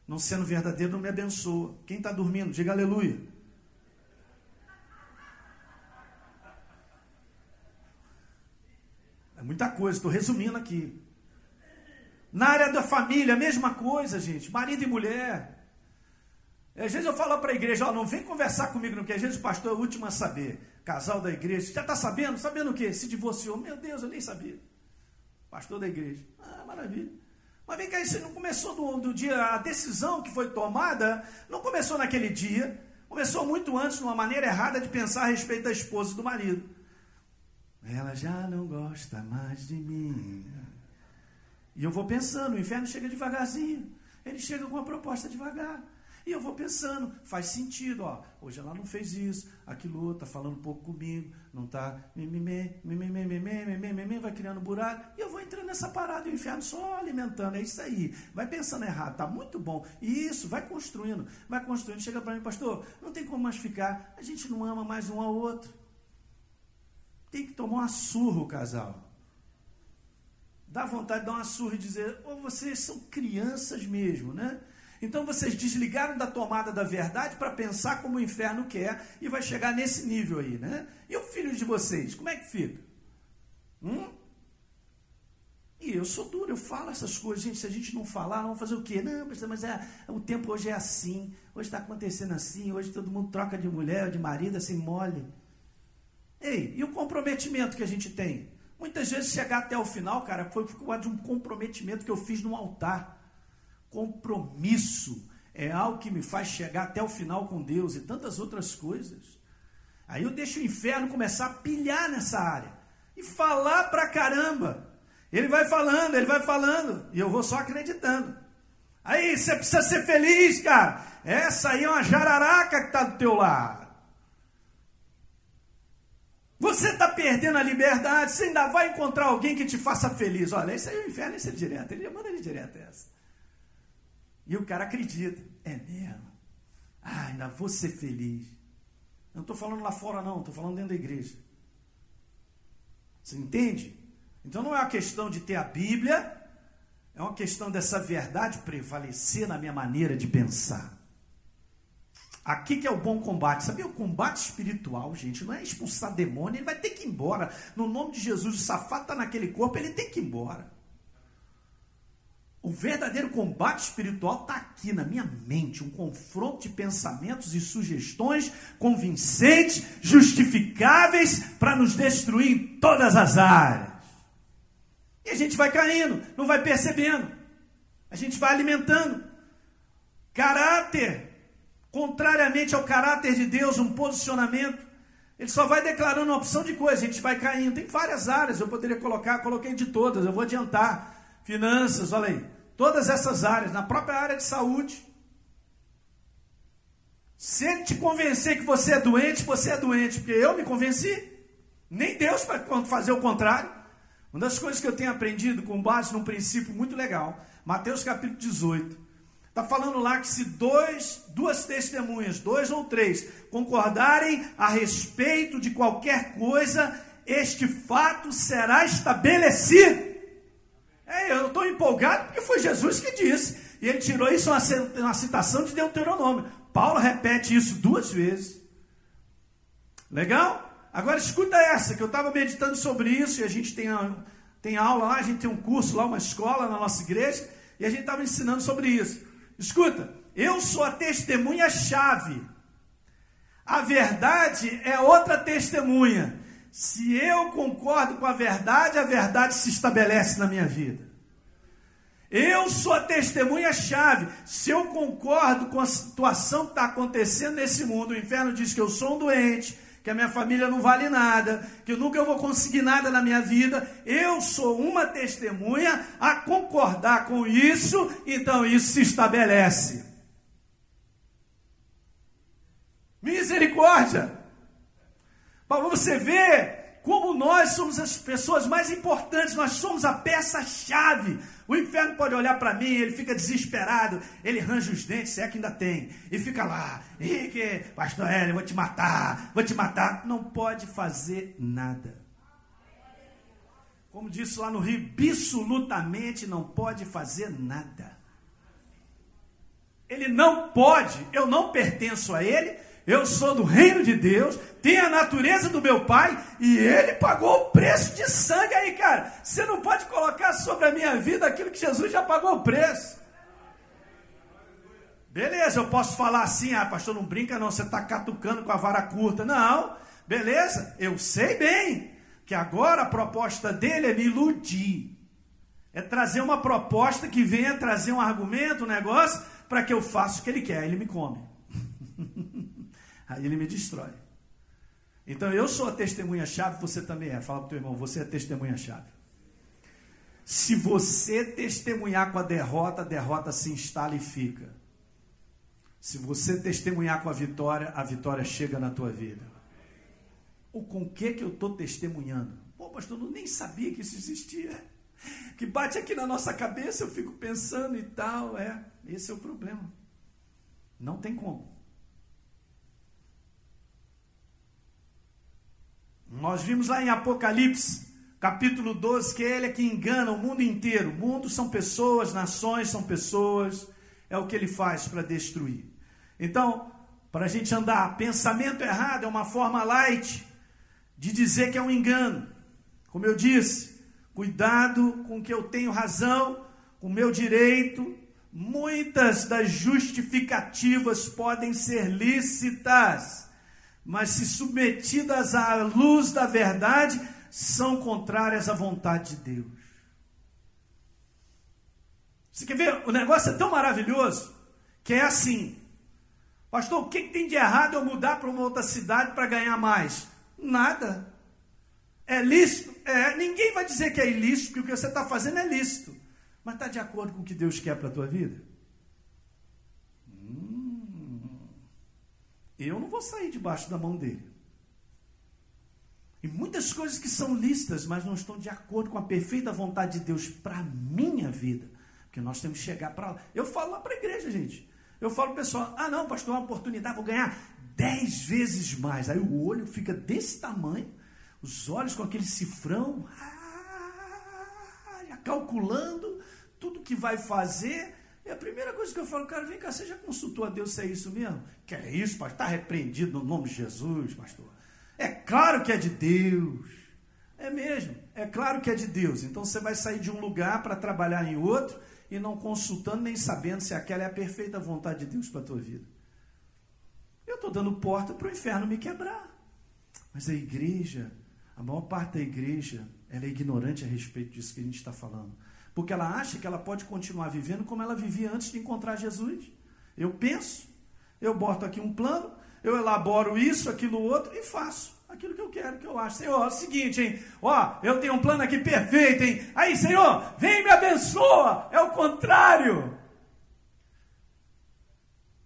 Não sendo verdadeiro, não me abençoa. Quem está dormindo, diga aleluia. Muita coisa, estou resumindo aqui. Na área da família, a mesma coisa, gente. Marido e mulher. Às vezes eu falo para a igreja, ó, não vem conversar comigo, não, que às vezes o pastor é o último a saber. Casal da igreja, já está sabendo? Sabendo o quê? Se divorciou. Meu Deus, eu nem sabia. Pastor da igreja. Ah, maravilha. Mas vem cá, isso não começou do, do dia, a decisão que foi tomada, não começou naquele dia. Começou muito antes, de uma maneira errada de pensar a respeito da esposa e do marido. Ela já não gosta mais de mim. E eu vou pensando, o inferno chega devagarzinho. Ele chega com uma proposta devagar. E eu vou pensando, faz sentido, ó. Hoje ela não fez isso, aquilo tá falando um pouco comigo, não tá vai criando buraco. E eu vou entrando nessa parada, e o inferno só alimentando, é isso aí. Vai pensando errado, tá muito bom. E isso, vai construindo, vai construindo. Chega para mim, pastor, não tem como mais ficar. A gente não ama mais um ao outro. Tem que tomar uma surra o casal. dá vontade de dar uma surra e dizer: oh, vocês são crianças mesmo, né? Então vocês desligaram da tomada da verdade para pensar como o inferno quer e vai chegar nesse nível aí, né? E o filho de vocês, como é que fica? Hum? E eu sou duro, eu falo essas coisas, gente. Se a gente não falar, vamos fazer o quê? Não, mas é, o tempo hoje é assim, hoje está acontecendo assim, hoje todo mundo troca de mulher, de marido, assim, mole. Ei, e o comprometimento que a gente tem? Muitas vezes chegar até o final, cara, foi por causa de um comprometimento que eu fiz no altar. Compromisso é algo que me faz chegar até o final com Deus e tantas outras coisas. Aí eu deixo o inferno começar a pilhar nessa área e falar pra caramba. Ele vai falando, ele vai falando, e eu vou só acreditando. Aí você precisa ser feliz, cara. Essa aí é uma jararaca que está do teu lado. Você está perdendo a liberdade, você ainda vai encontrar alguém que te faça feliz. Olha, esse aí é o inferno, esse é direto. Ele manda ele direto essa. E o cara acredita. É mesmo. Ah, ainda vou ser feliz. Eu não estou falando lá fora, não, estou falando dentro da igreja. Você entende? Então não é uma questão de ter a Bíblia, é uma questão dessa verdade prevalecer na minha maneira de pensar. Aqui que é o bom combate. Sabia? O combate espiritual, gente, não é expulsar demônio, ele vai ter que ir embora. No nome de Jesus, o safado está naquele corpo, ele tem que ir embora. O verdadeiro combate espiritual está aqui na minha mente, um confronto de pensamentos e sugestões convincentes, justificáveis para nos destruir em todas as áreas. E a gente vai caindo, não vai percebendo. A gente vai alimentando. Caráter, contrariamente ao caráter de Deus, um posicionamento. Ele só vai declarando uma opção de coisa, a gente vai caindo. Tem várias áreas, eu poderia colocar, coloquei de todas, eu vou adiantar. Finanças, olha aí. Todas essas áreas, na própria área de saúde. Se ele te convencer que você é doente, você é doente, porque eu me convenci. Nem Deus para fazer o contrário. Uma das coisas que eu tenho aprendido com base num princípio muito legal, Mateus capítulo 18. Está falando lá que se dois, duas testemunhas, dois ou três, concordarem a respeito de qualquer coisa, este fato será estabelecido. É, eu estou empolgado porque foi Jesus que disse. E ele tirou isso uma, uma citação de Deuteronômio. Paulo repete isso duas vezes. Legal? Agora escuta essa, que eu estava meditando sobre isso, e a gente tem, tem aula lá, a gente tem um curso lá, uma escola na nossa igreja, e a gente estava ensinando sobre isso. Escuta, eu sou a testemunha-chave. A verdade é outra testemunha. Se eu concordo com a verdade, a verdade se estabelece na minha vida. Eu sou a testemunha-chave. Se eu concordo com a situação que está acontecendo nesse mundo, o inferno diz que eu sou um doente, que a minha família não vale nada, que eu nunca vou conseguir nada na minha vida. Eu sou uma testemunha a concordar com isso, então isso se estabelece. Misericórdia! Para você ver como nós somos as pessoas mais importantes, nós somos a peça-chave. O inferno pode olhar para mim, ele fica desesperado, ele range os dentes, se é que ainda tem, e fica lá, e que, pastor Hélio, vou te matar, vou te matar. Não pode fazer nada. Como disse lá no Rio, absolutamente não pode fazer nada. Ele não pode, eu não pertenço a ele, eu sou do reino de Deus, tenho a natureza do meu pai e ele pagou o preço de sangue aí, cara. Você não pode colocar sobre a minha vida aquilo que Jesus já pagou o preço. Beleza, eu posso falar assim, ah, pastor, não brinca não, você está catucando com a vara curta. Não, beleza, eu sei bem que agora a proposta dele é me iludir. É trazer uma proposta que venha trazer um argumento, um negócio, para que eu faça o que ele quer, ele me come. [laughs] Aí ele me destrói. Então eu sou a testemunha-chave, você também é. Fala para o teu irmão, você é testemunha-chave. Se você testemunhar com a derrota, a derrota se instala e fica. Se você testemunhar com a vitória, a vitória chega na tua vida. Ou com o que que eu estou testemunhando? Pô, pastor, eu nem sabia que isso existia. Que bate aqui na nossa cabeça, eu fico pensando e tal. É, esse é o problema. Não tem como. Nós vimos lá em Apocalipse, capítulo 12, que ele é que engana o mundo inteiro. O mundo são pessoas, nações são pessoas, é o que ele faz para destruir. Então, para a gente andar, pensamento errado é uma forma light de dizer que é um engano. Como eu disse, cuidado com que eu tenho razão, com o meu direito. Muitas das justificativas podem ser lícitas, mas se submetidas à luz da verdade, são contrárias à vontade de Deus. Você quer ver? O negócio é tão maravilhoso que é assim: Pastor, o que, que tem de errado eu mudar para uma outra cidade para ganhar mais? Nada. É lícito? É, ninguém vai dizer que é ilícito, porque o que você está fazendo é lícito. Mas está de acordo com o que Deus quer para a tua vida? Eu não vou sair debaixo da mão dele. E muitas coisas que são lícitas, mas não estão de acordo com a perfeita vontade de Deus para minha vida. Porque nós temos que chegar para lá. Eu falo lá para a igreja, gente. Eu falo para o pessoal, ah não, pastor, uma oportunidade, vou ganhar dez vezes mais. Aí o olho fica desse tamanho, os olhos com aquele cifrão, ah, calculando tudo que vai fazer. E a primeira coisa que eu falo, cara, vem cá, você já consultou a Deus se é isso mesmo? Que é isso, pastor? Está repreendido no nome de Jesus, pastor. É claro que é de Deus. É mesmo, é claro que é de Deus. Então você vai sair de um lugar para trabalhar em outro e não consultando nem sabendo se aquela é a perfeita vontade de Deus para a tua vida. Eu estou dando porta para o inferno me quebrar. Mas a igreja, a maior parte da igreja, ela é ignorante a respeito disso que a gente está falando. Porque ela acha que ela pode continuar vivendo como ela vivia antes de encontrar Jesus. Eu penso, eu boto aqui um plano, eu elaboro isso, aquilo, outro e faço aquilo que eu quero, que eu acho. Senhor, é o seguinte, hein? Ó, eu tenho um plano aqui perfeito, hein? Aí, Senhor, vem me abençoa. É o contrário.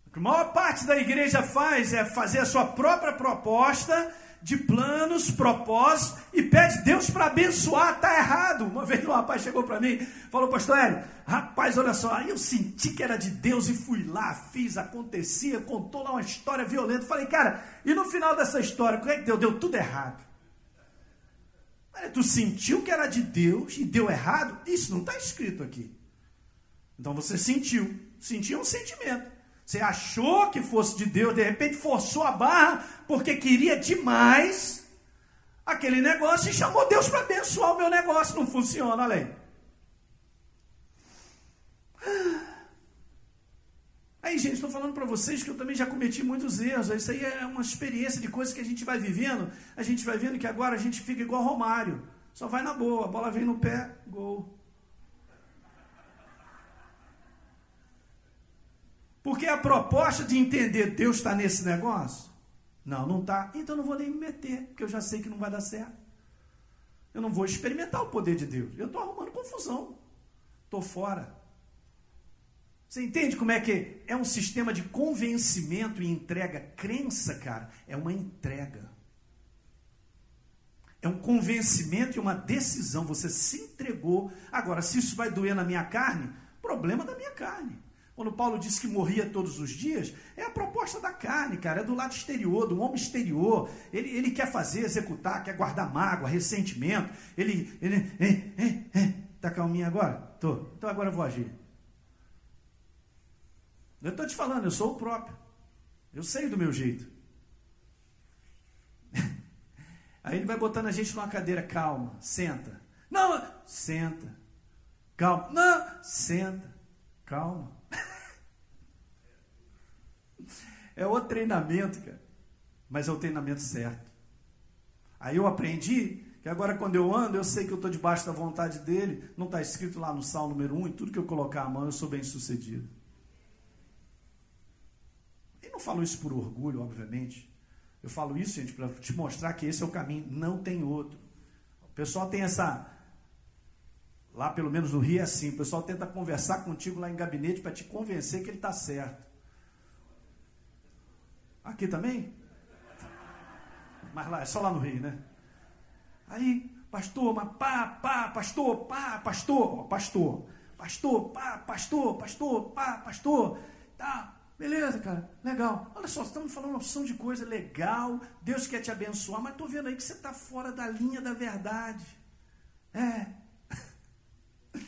O que a maior parte da igreja faz é fazer a sua própria proposta de planos, propósitos e pede Deus para abençoar, está errado. Uma vez um rapaz chegou para mim, falou, pastor Hélio, rapaz, olha só, aí eu senti que era de Deus e fui lá, fiz, acontecia, contou lá uma história violenta. Falei, cara, e no final dessa história, como é que deu? Deu tudo errado. tu sentiu que era de Deus e deu errado? Isso não está escrito aqui. Então você sentiu. Sentiu um sentimento. Você achou que fosse de Deus, de repente forçou a barra porque queria demais aquele negócio e chamou Deus para abençoar o meu negócio. Não funciona, aí. Aí, gente, estou falando para vocês que eu também já cometi muitos erros. Isso aí é uma experiência de coisas que a gente vai vivendo. A gente vai vendo que agora a gente fica igual Romário. Só vai na boa, a bola vem no pé, gol. Porque a proposta de entender Deus está nesse negócio? Não, não está. Então não vou nem me meter, porque eu já sei que não vai dar certo. Eu não vou experimentar o poder de Deus. Eu estou arrumando confusão. Estou fora. Você entende como é que é um sistema de convencimento e entrega? Crença, cara, é uma entrega. É um convencimento e uma decisão. Você se entregou. Agora, se isso vai doer na minha carne, problema da minha carne. Quando Paulo disse que morria todos os dias, é a proposta da carne, cara, é do lado exterior, do homem exterior. Ele, ele quer fazer, executar, quer guardar mágoa, ressentimento. Ele. ele é, é, é. Tá calminho agora? Tô. Então agora eu vou agir. Eu estou te falando, eu sou o próprio. Eu sei do meu jeito. [laughs] Aí ele vai botando a gente numa cadeira, calma, senta. Não, senta. Calma. Não, senta. Calma. É outro treinamento, cara. Mas é o treinamento certo. Aí eu aprendi que agora quando eu ando, eu sei que eu estou debaixo da vontade dele. Não está escrito lá no Salmo número 1, e tudo que eu colocar a mão, eu sou bem sucedido. E não falo isso por orgulho, obviamente. Eu falo isso, gente, para te mostrar que esse é o caminho, não tem outro. O pessoal tem essa. Lá, pelo menos no Rio, é assim: o pessoal tenta conversar contigo lá em gabinete para te convencer que ele está certo. Aqui também? Mas lá, é só lá no Rio, né? Aí, pastor, mas pá, pá, pastor, pá, pastor, pastor, pastor, pá, pastor, pastor, pá, pastor, tá, beleza, cara, legal. Olha só, estamos falando uma opção de coisa legal, Deus quer te abençoar, mas estou vendo aí que você está fora da linha da verdade. É. [laughs]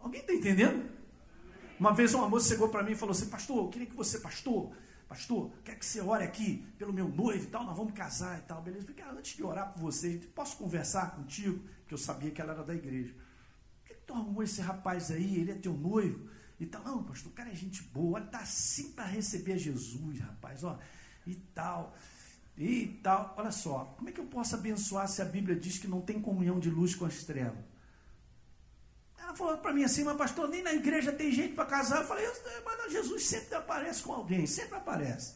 Alguém está entendendo? Uma vez uma moça chegou para mim e falou assim: Pastor, eu queria que você, pastor, pastor, quer que você ore aqui pelo meu noivo e tal, nós vamos casar e tal, beleza? Porque antes de orar por você, posso conversar contigo? Porque eu sabia que ela era da igreja. Por que, que tu arrumou esse rapaz aí? Ele é teu noivo? E tal, não, pastor, o cara é gente boa, ele tá assim para receber Jesus, rapaz, ó, e tal, e tal. Olha só, como é que eu posso abençoar se a Bíblia diz que não tem comunhão de luz com as trevas? Falou para mim assim, mas pastor, nem na igreja tem gente para casar. Eu falei, mas Jesus sempre aparece com alguém, sempre aparece.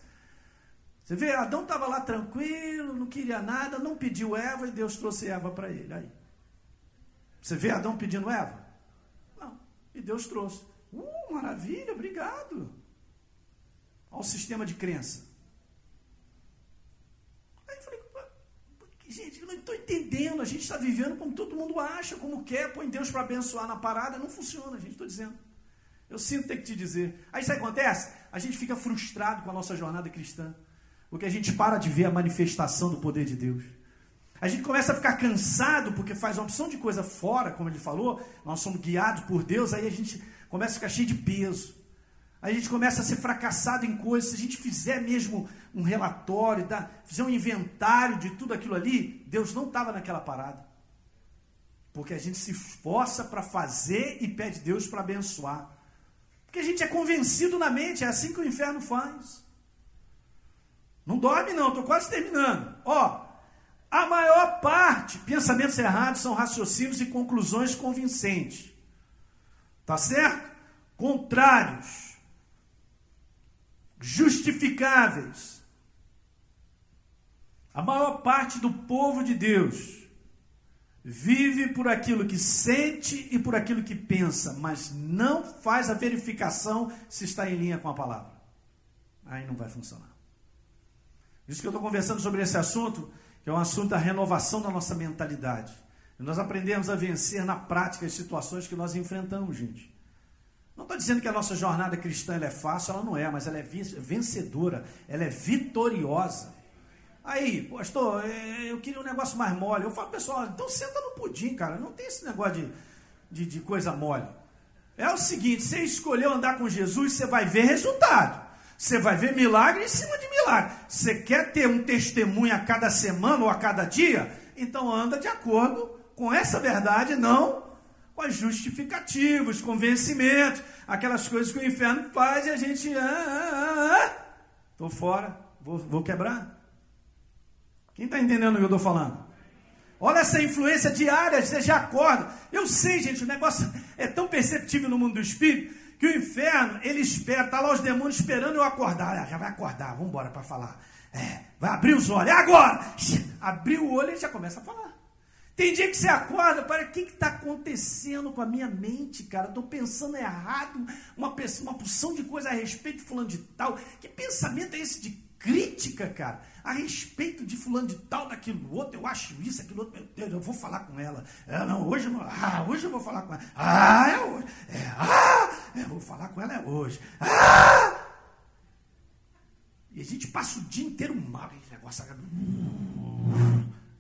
Você vê, Adão estava lá tranquilo, não queria nada, não pediu Eva e Deus trouxe Eva para ele. Aí. Você vê Adão pedindo Eva? Não. E Deus trouxe. Uh, maravilha, obrigado. Olha o sistema de crença. Aí eu falei, gente, eu não estou entendendo. A gente está vivendo como todo mundo acha, como quer, põe Deus para abençoar na parada. Não funciona, gente, estou dizendo. Eu sinto ter que te dizer. Aí sabe o que acontece? A gente fica frustrado com a nossa jornada cristã. Porque a gente para de ver a manifestação do poder de Deus. A gente começa a ficar cansado porque faz uma opção de coisa fora, como ele falou. Nós somos guiados por Deus, aí a gente começa a ficar cheio de peso. A gente começa a ser fracassado em coisas. Se a gente fizer mesmo um relatório, tá? fizer um inventário de tudo aquilo ali, Deus não estava naquela parada. Porque a gente se esforça para fazer e pede Deus para abençoar. Porque a gente é convencido na mente, é assim que o inferno faz. Não dorme não, estou quase terminando. Ó, a maior parte, pensamentos errados são raciocínios e conclusões convincentes. Tá certo? Contrários. Justificáveis. A maior parte do povo de Deus vive por aquilo que sente e por aquilo que pensa, mas não faz a verificação se está em linha com a palavra. Aí não vai funcionar. Isso que eu estou conversando sobre esse assunto, que é um assunto da renovação da nossa mentalidade. Nós aprendemos a vencer na prática as situações que nós enfrentamos, gente. Não estou dizendo que a nossa jornada cristã é fácil, ela não é, mas ela é vencedora, ela é vitoriosa. Aí, pastor, é, eu queria um negócio mais mole. Eu falo, pessoal, então senta no pudim, cara. Não tem esse negócio de, de, de coisa mole. É o seguinte: você escolheu andar com Jesus, você vai ver resultado. Você vai ver milagre em cima de milagre. Você quer ter um testemunho a cada semana ou a cada dia? Então anda de acordo com essa verdade, não com as justificativas, convencimentos, aquelas coisas que o inferno faz e a gente. Ah, ah, ah, ah, fora, vou, vou quebrar. Quem está entendendo o que eu estou falando? Olha essa influência diária, você já acorda. Eu sei, gente, o negócio é tão perceptível no mundo do espírito que o inferno, ele espera, está lá os demônios esperando eu acordar. Ah, já vai acordar, vamos embora para falar. É, vai abrir os olhos, é agora! Abriu o olho e já começa a falar. Tem dia que você acorda, para o que está acontecendo com a minha mente, cara? Estou pensando errado, uma, uma porção de coisa a respeito de fulano de tal. Que pensamento é esse de crítica, cara? A respeito de fulano de tal, daquilo outro, eu acho isso, aquilo outro, meu Deus, eu vou falar com ela. É, não, hoje não, ah, hoje eu vou falar com ela. Ah, é hoje. É, ah, eu vou falar com ela é hoje. Ah! E a gente passa o dia inteiro mal, esse negócio.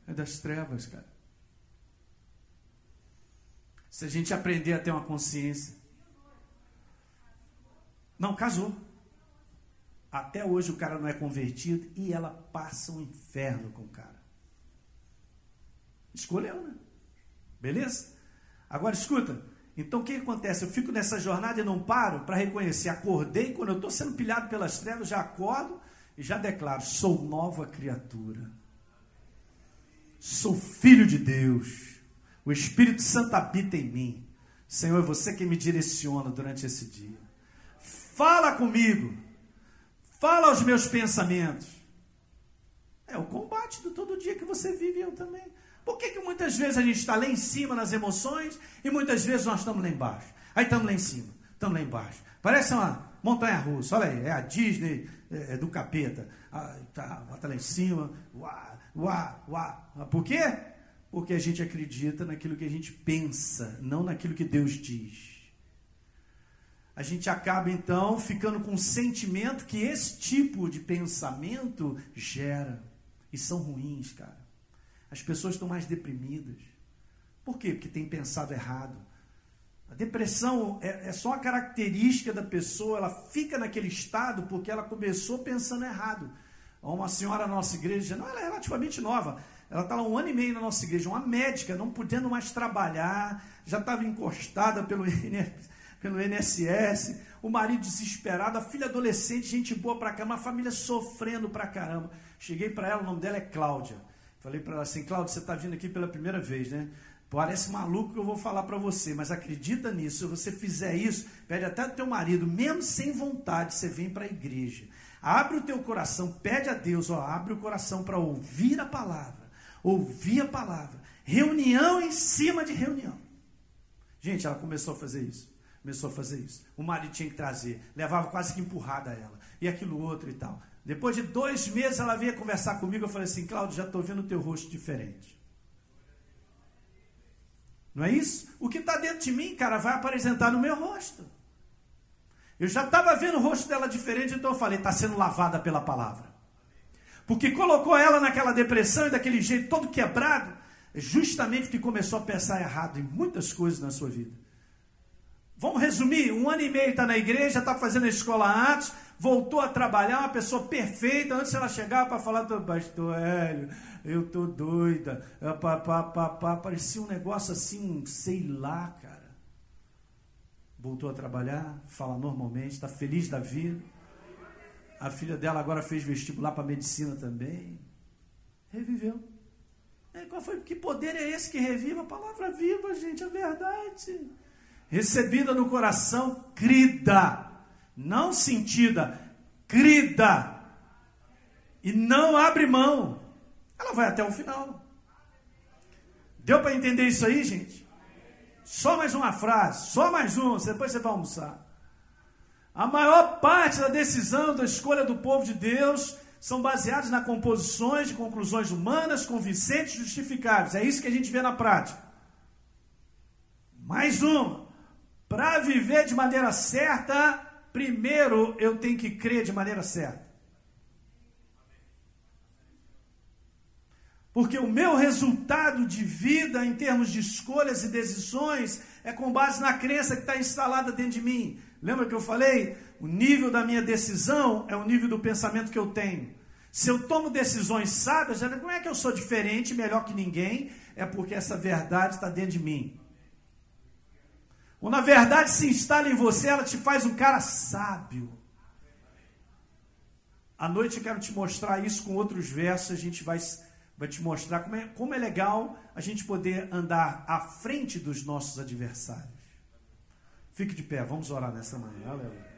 É das trevas, cara. Se a gente aprender a ter uma consciência. Não, casou. Até hoje o cara não é convertido e ela passa um inferno com o cara. Escolheu, né? Beleza? Agora escuta. Então o que acontece? Eu fico nessa jornada e não paro para reconhecer. Acordei, quando eu estou sendo pilhado pelas trevas, já acordo e já declaro: sou nova criatura. Sou filho de Deus. O Espírito Santo habita em mim. Senhor, é você que me direciona durante esse dia. Fala comigo. Fala aos meus pensamentos. É o combate do todo dia que você vive eu também. Por que, que muitas vezes a gente está lá em cima nas emoções e muitas vezes nós estamos lá embaixo? Aí estamos lá em cima, estamos lá embaixo. Parece uma montanha russa. Olha aí, é a Disney é, é do capeta. Ah, tá lá em cima. Uá, uá, uá. Por quê? Porque a gente acredita naquilo que a gente pensa, não naquilo que Deus diz. A gente acaba então ficando com um sentimento que esse tipo de pensamento gera. E são ruins, cara. As pessoas estão mais deprimidas. Por quê? Porque tem pensado errado. A depressão é, é só a característica da pessoa, ela fica naquele estado porque ela começou pensando errado. Uma senhora na nossa igreja, não, ela é relativamente nova, ela está lá um ano e meio na nossa igreja, uma médica, não podendo mais trabalhar, já estava encostada pelo, [laughs] pelo INSS, o marido desesperado, a filha adolescente, gente boa pra caramba, a família sofrendo pra caramba. Cheguei para ela, o nome dela é Cláudia. Falei para ela assim, Cláudia, você está vindo aqui pela primeira vez, né? Parece maluco que eu vou falar para você, mas acredita nisso. Se você fizer isso, pede até o teu marido, mesmo sem vontade, você vem para a igreja. Abre o teu coração, pede a Deus, ó, abre o coração para ouvir a palavra. Ouvir a palavra. Reunião em cima de reunião. Gente, ela começou a fazer isso. Começou a fazer isso. O marido tinha que trazer. Levava quase que empurrada ela. E aquilo outro e tal. Depois de dois meses ela vinha conversar comigo. Eu falei assim, Cláudio, já estou vendo o teu rosto diferente. Não é isso? O que está dentro de mim, cara, vai apresentar no meu rosto. Eu já estava vendo o rosto dela diferente, então eu falei, está sendo lavada pela palavra. Porque colocou ela naquela depressão e daquele jeito todo quebrado, justamente porque começou a pensar errado em muitas coisas na sua vida. Vamos resumir: um ano e meio está na igreja, está fazendo a escola antes, voltou a trabalhar, uma pessoa perfeita. Antes ela chegava para falar, pastor Hélio, eu tô doida. Pá, pá, pá, pá. Parecia um negócio assim, sei lá, cara. Voltou a trabalhar, fala normalmente, está feliz da vida. A filha dela agora fez vestibular para medicina também. Reviveu. É, qual foi, que poder é esse que reviva? A palavra viva, gente, a verdade. Recebida no coração, crida. Não sentida, crida. E não abre mão. Ela vai até o final. Deu para entender isso aí, gente? Só mais uma frase, só mais uma, depois você vai almoçar. A maior parte da decisão, da escolha do povo de Deus são baseados na composições de conclusões humanas, convincentes e justificáveis. É isso que a gente vê na prática. Mais uma. Para viver de maneira certa, primeiro eu tenho que crer de maneira certa. Porque o meu resultado de vida, em termos de escolhas e decisões, é com base na crença que está instalada dentro de mim. Lembra que eu falei? O nível da minha decisão é o nível do pensamento que eu tenho. Se eu tomo decisões sábias, não é que eu sou diferente, melhor que ninguém, é porque essa verdade está dentro de mim. Quando a verdade se instala em você, ela te faz um cara sábio. À noite eu quero te mostrar isso com outros versos, a gente vai vai te mostrar como é, como é legal a gente poder andar à frente dos nossos adversários. Fique de pé, vamos orar nessa manhã. Aleluia.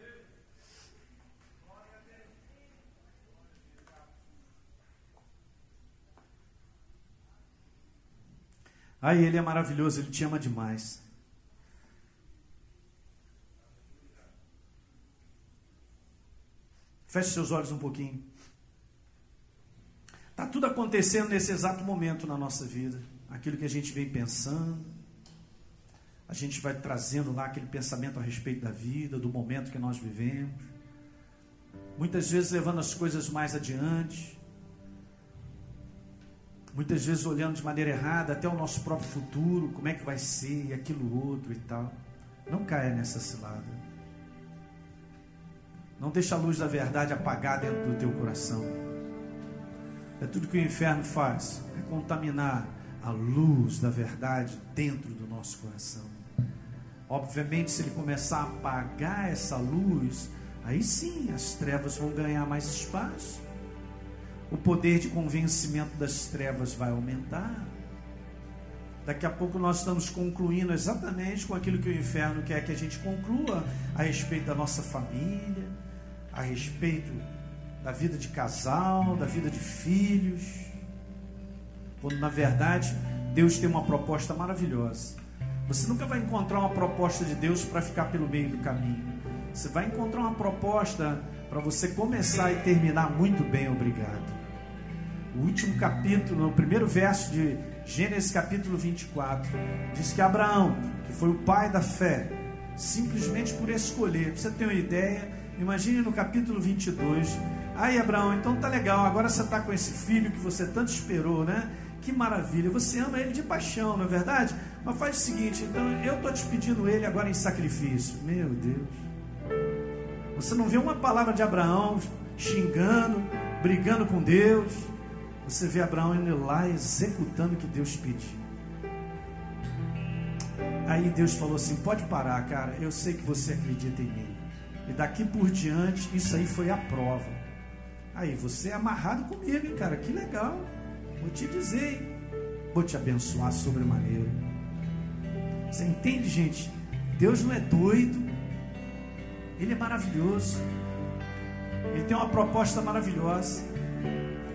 Ai, ele é maravilhoso, ele te ama demais. Feche seus olhos um pouquinho. Está tudo acontecendo nesse exato momento na nossa vida. Aquilo que a gente vem pensando, a gente vai trazendo lá aquele pensamento a respeito da vida, do momento que nós vivemos. Muitas vezes levando as coisas mais adiante. Muitas vezes olhando de maneira errada até o nosso próprio futuro, como é que vai ser, e aquilo outro e tal. Não caia nessa cilada. Não deixa a luz da verdade apagar dentro do teu coração. É tudo que o inferno faz, é contaminar a luz da verdade dentro do nosso coração. Obviamente, se ele começar a apagar essa luz, aí sim as trevas vão ganhar mais espaço. O poder de convencimento das trevas vai aumentar. Daqui a pouco nós estamos concluindo exatamente com aquilo que o inferno quer que a gente conclua a respeito da nossa família, a respeito da vida de casal, da vida de filhos. Quando na verdade Deus tem uma proposta maravilhosa. Você nunca vai encontrar uma proposta de Deus para ficar pelo meio do caminho. Você vai encontrar uma proposta para você começar e terminar muito bem, obrigado. O último capítulo, no primeiro verso de Gênesis capítulo 24, diz que Abraão, que foi o pai da fé, simplesmente por escolher, você ter uma ideia, imagine no capítulo 22, Aí, Abraão, então tá legal. Agora você está com esse filho que você tanto esperou, né? Que maravilha, você ama ele de paixão, não é verdade? Mas faz o seguinte, então eu estou te pedindo ele agora em sacrifício. Meu Deus. Você não vê uma palavra de Abraão xingando, brigando com Deus. Você vê Abraão indo lá executando o que Deus pediu. Aí Deus falou assim: pode parar, cara. Eu sei que você acredita em mim. E daqui por diante, isso aí foi a prova. Aí, você é amarrado comigo, hein, cara. Que legal. Vou te dizer, hein? Vou te abençoar sobremaneira. Você entende, gente? Deus não é doido. Ele é maravilhoso. Ele tem uma proposta maravilhosa.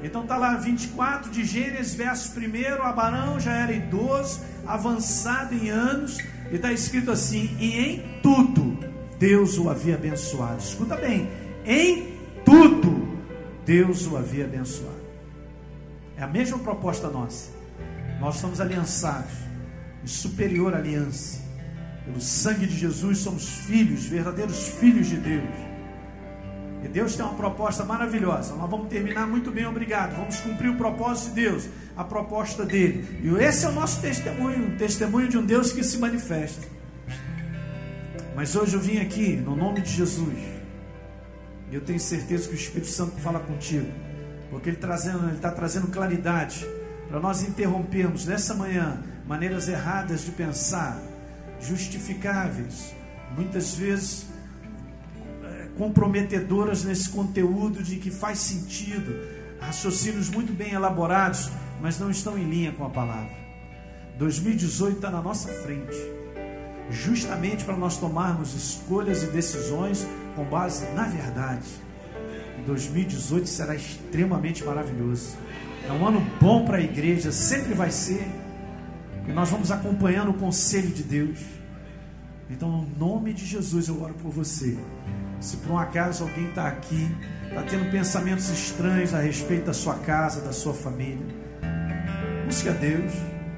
Então está lá 24 de Gênesis, verso 1. Abraão já era idoso, avançado em anos, e está escrito assim: E em tudo Deus o havia abençoado. Escuta bem: em tudo Deus o havia abençoado. É a mesma proposta nossa. Nós estamos aliançados em superior aliança. Pelo sangue de Jesus somos filhos, verdadeiros filhos de Deus. E Deus tem uma proposta maravilhosa. Nós vamos terminar muito bem, obrigado. Vamos cumprir o propósito de Deus, a proposta dele. E esse é o nosso testemunho, um testemunho de um Deus que se manifesta. Mas hoje eu vim aqui no nome de Jesus. E eu tenho certeza que o Espírito Santo fala contigo. Porque ele está trazendo claridade para nós interrompermos nessa manhã maneiras erradas de pensar, justificáveis, muitas vezes comprometedoras nesse conteúdo de que faz sentido, raciocínios muito bem elaborados, mas não estão em linha com a palavra. 2018 está na nossa frente, justamente para nós tomarmos escolhas e decisões com base na verdade. 2018 será extremamente maravilhoso. É um ano bom para a igreja, sempre vai ser. E nós vamos acompanhando o conselho de Deus. Então, no nome de Jesus, eu oro por você. Se por um acaso alguém está aqui, está tendo pensamentos estranhos a respeito da sua casa, da sua família, busque a Deus,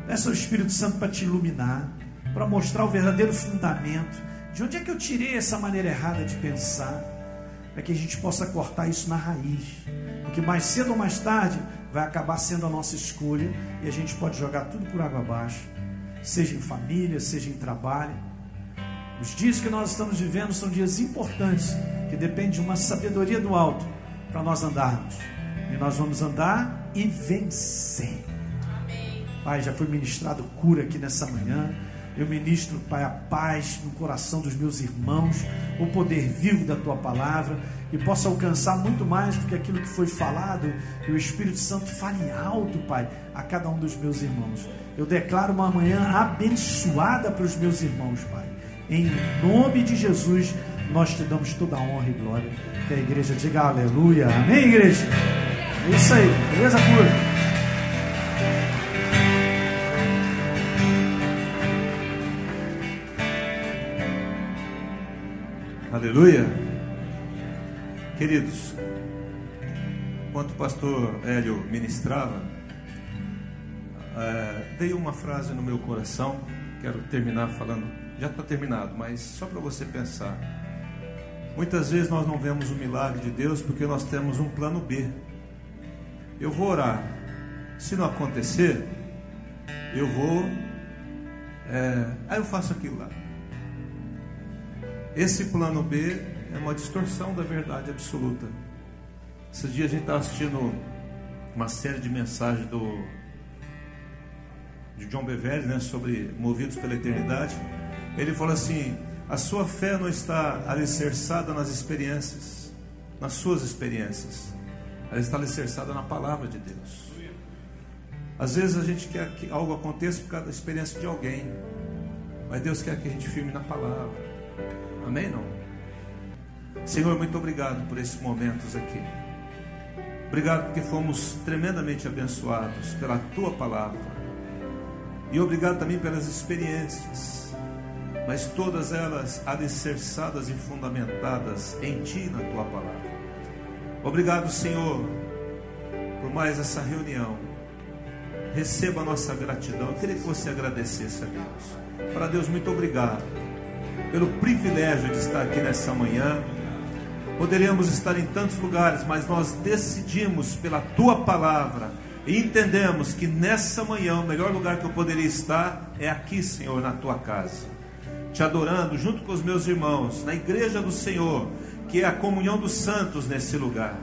peça ao Espírito Santo para te iluminar, para mostrar o verdadeiro fundamento. De onde é que eu tirei essa maneira errada de pensar? Para que a gente possa cortar isso na raiz. Porque mais cedo ou mais tarde vai acabar sendo a nossa escolha e a gente pode jogar tudo por água abaixo, seja em família, seja em trabalho. Os dias que nós estamos vivendo são dias importantes, que dependem de uma sabedoria do alto para nós andarmos. E nós vamos andar e vencer. Pai, já foi ministrado cura aqui nessa manhã. Eu ministro, Pai, a paz no coração dos meus irmãos, o poder vivo da tua palavra e possa alcançar muito mais do que aquilo que foi falado, que o Espírito Santo fale alto, Pai, a cada um dos meus irmãos. Eu declaro uma manhã abençoada para os meus irmãos, Pai. Em nome de Jesus, nós te damos toda a honra e glória. Que a igreja diga aleluia. Amém, igreja? É isso aí, beleza pura? Aleluia. Queridos, enquanto o pastor Hélio ministrava, é, veio uma frase no meu coração, quero terminar falando já está terminado, mas só para você pensar. Muitas vezes nós não vemos o milagre de Deus porque nós temos um plano B. Eu vou orar. Se não acontecer, eu vou. É, aí eu faço aquilo lá. Esse plano B é uma distorção da verdade absoluta. Esses dias a gente estava assistindo uma série de mensagens do de John Bevere, né, sobre movidos pela eternidade. Ele falou assim: a sua fé não está alicerçada nas experiências, nas suas experiências, ela está alicerçada na palavra de Deus. Às vezes a gente quer que algo aconteça por causa da experiência de alguém, mas Deus quer que a gente firme na palavra. Amém? Não? Senhor, muito obrigado por esses momentos aqui. Obrigado porque fomos tremendamente abençoados pela tua palavra. E obrigado também pelas experiências mas todas elas alicerçadas e fundamentadas em Ti, na Tua palavra. Obrigado, Senhor, por mais essa reunião. Receba a nossa gratidão. Eu queria que você agradecesse a Deus. Para Deus, muito obrigado pelo privilégio de estar aqui nessa manhã. Poderíamos estar em tantos lugares, mas nós decidimos pela Tua palavra E entendemos que nessa manhã o melhor lugar que eu poderia estar é aqui, Senhor, na tua casa. Te adorando junto com os meus irmãos, na igreja do Senhor, que é a comunhão dos santos nesse lugar.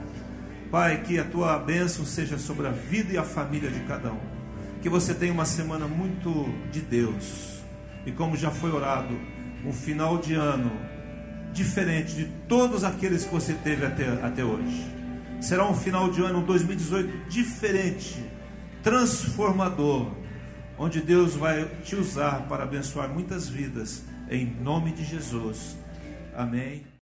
Pai, que a tua bênção seja sobre a vida e a família de cada um. Que você tenha uma semana muito de Deus. E como já foi orado, um final de ano diferente de todos aqueles que você teve até, até hoje. Será um final de ano, um 2018 diferente, transformador, onde Deus vai te usar para abençoar muitas vidas, em nome de Jesus. Amém.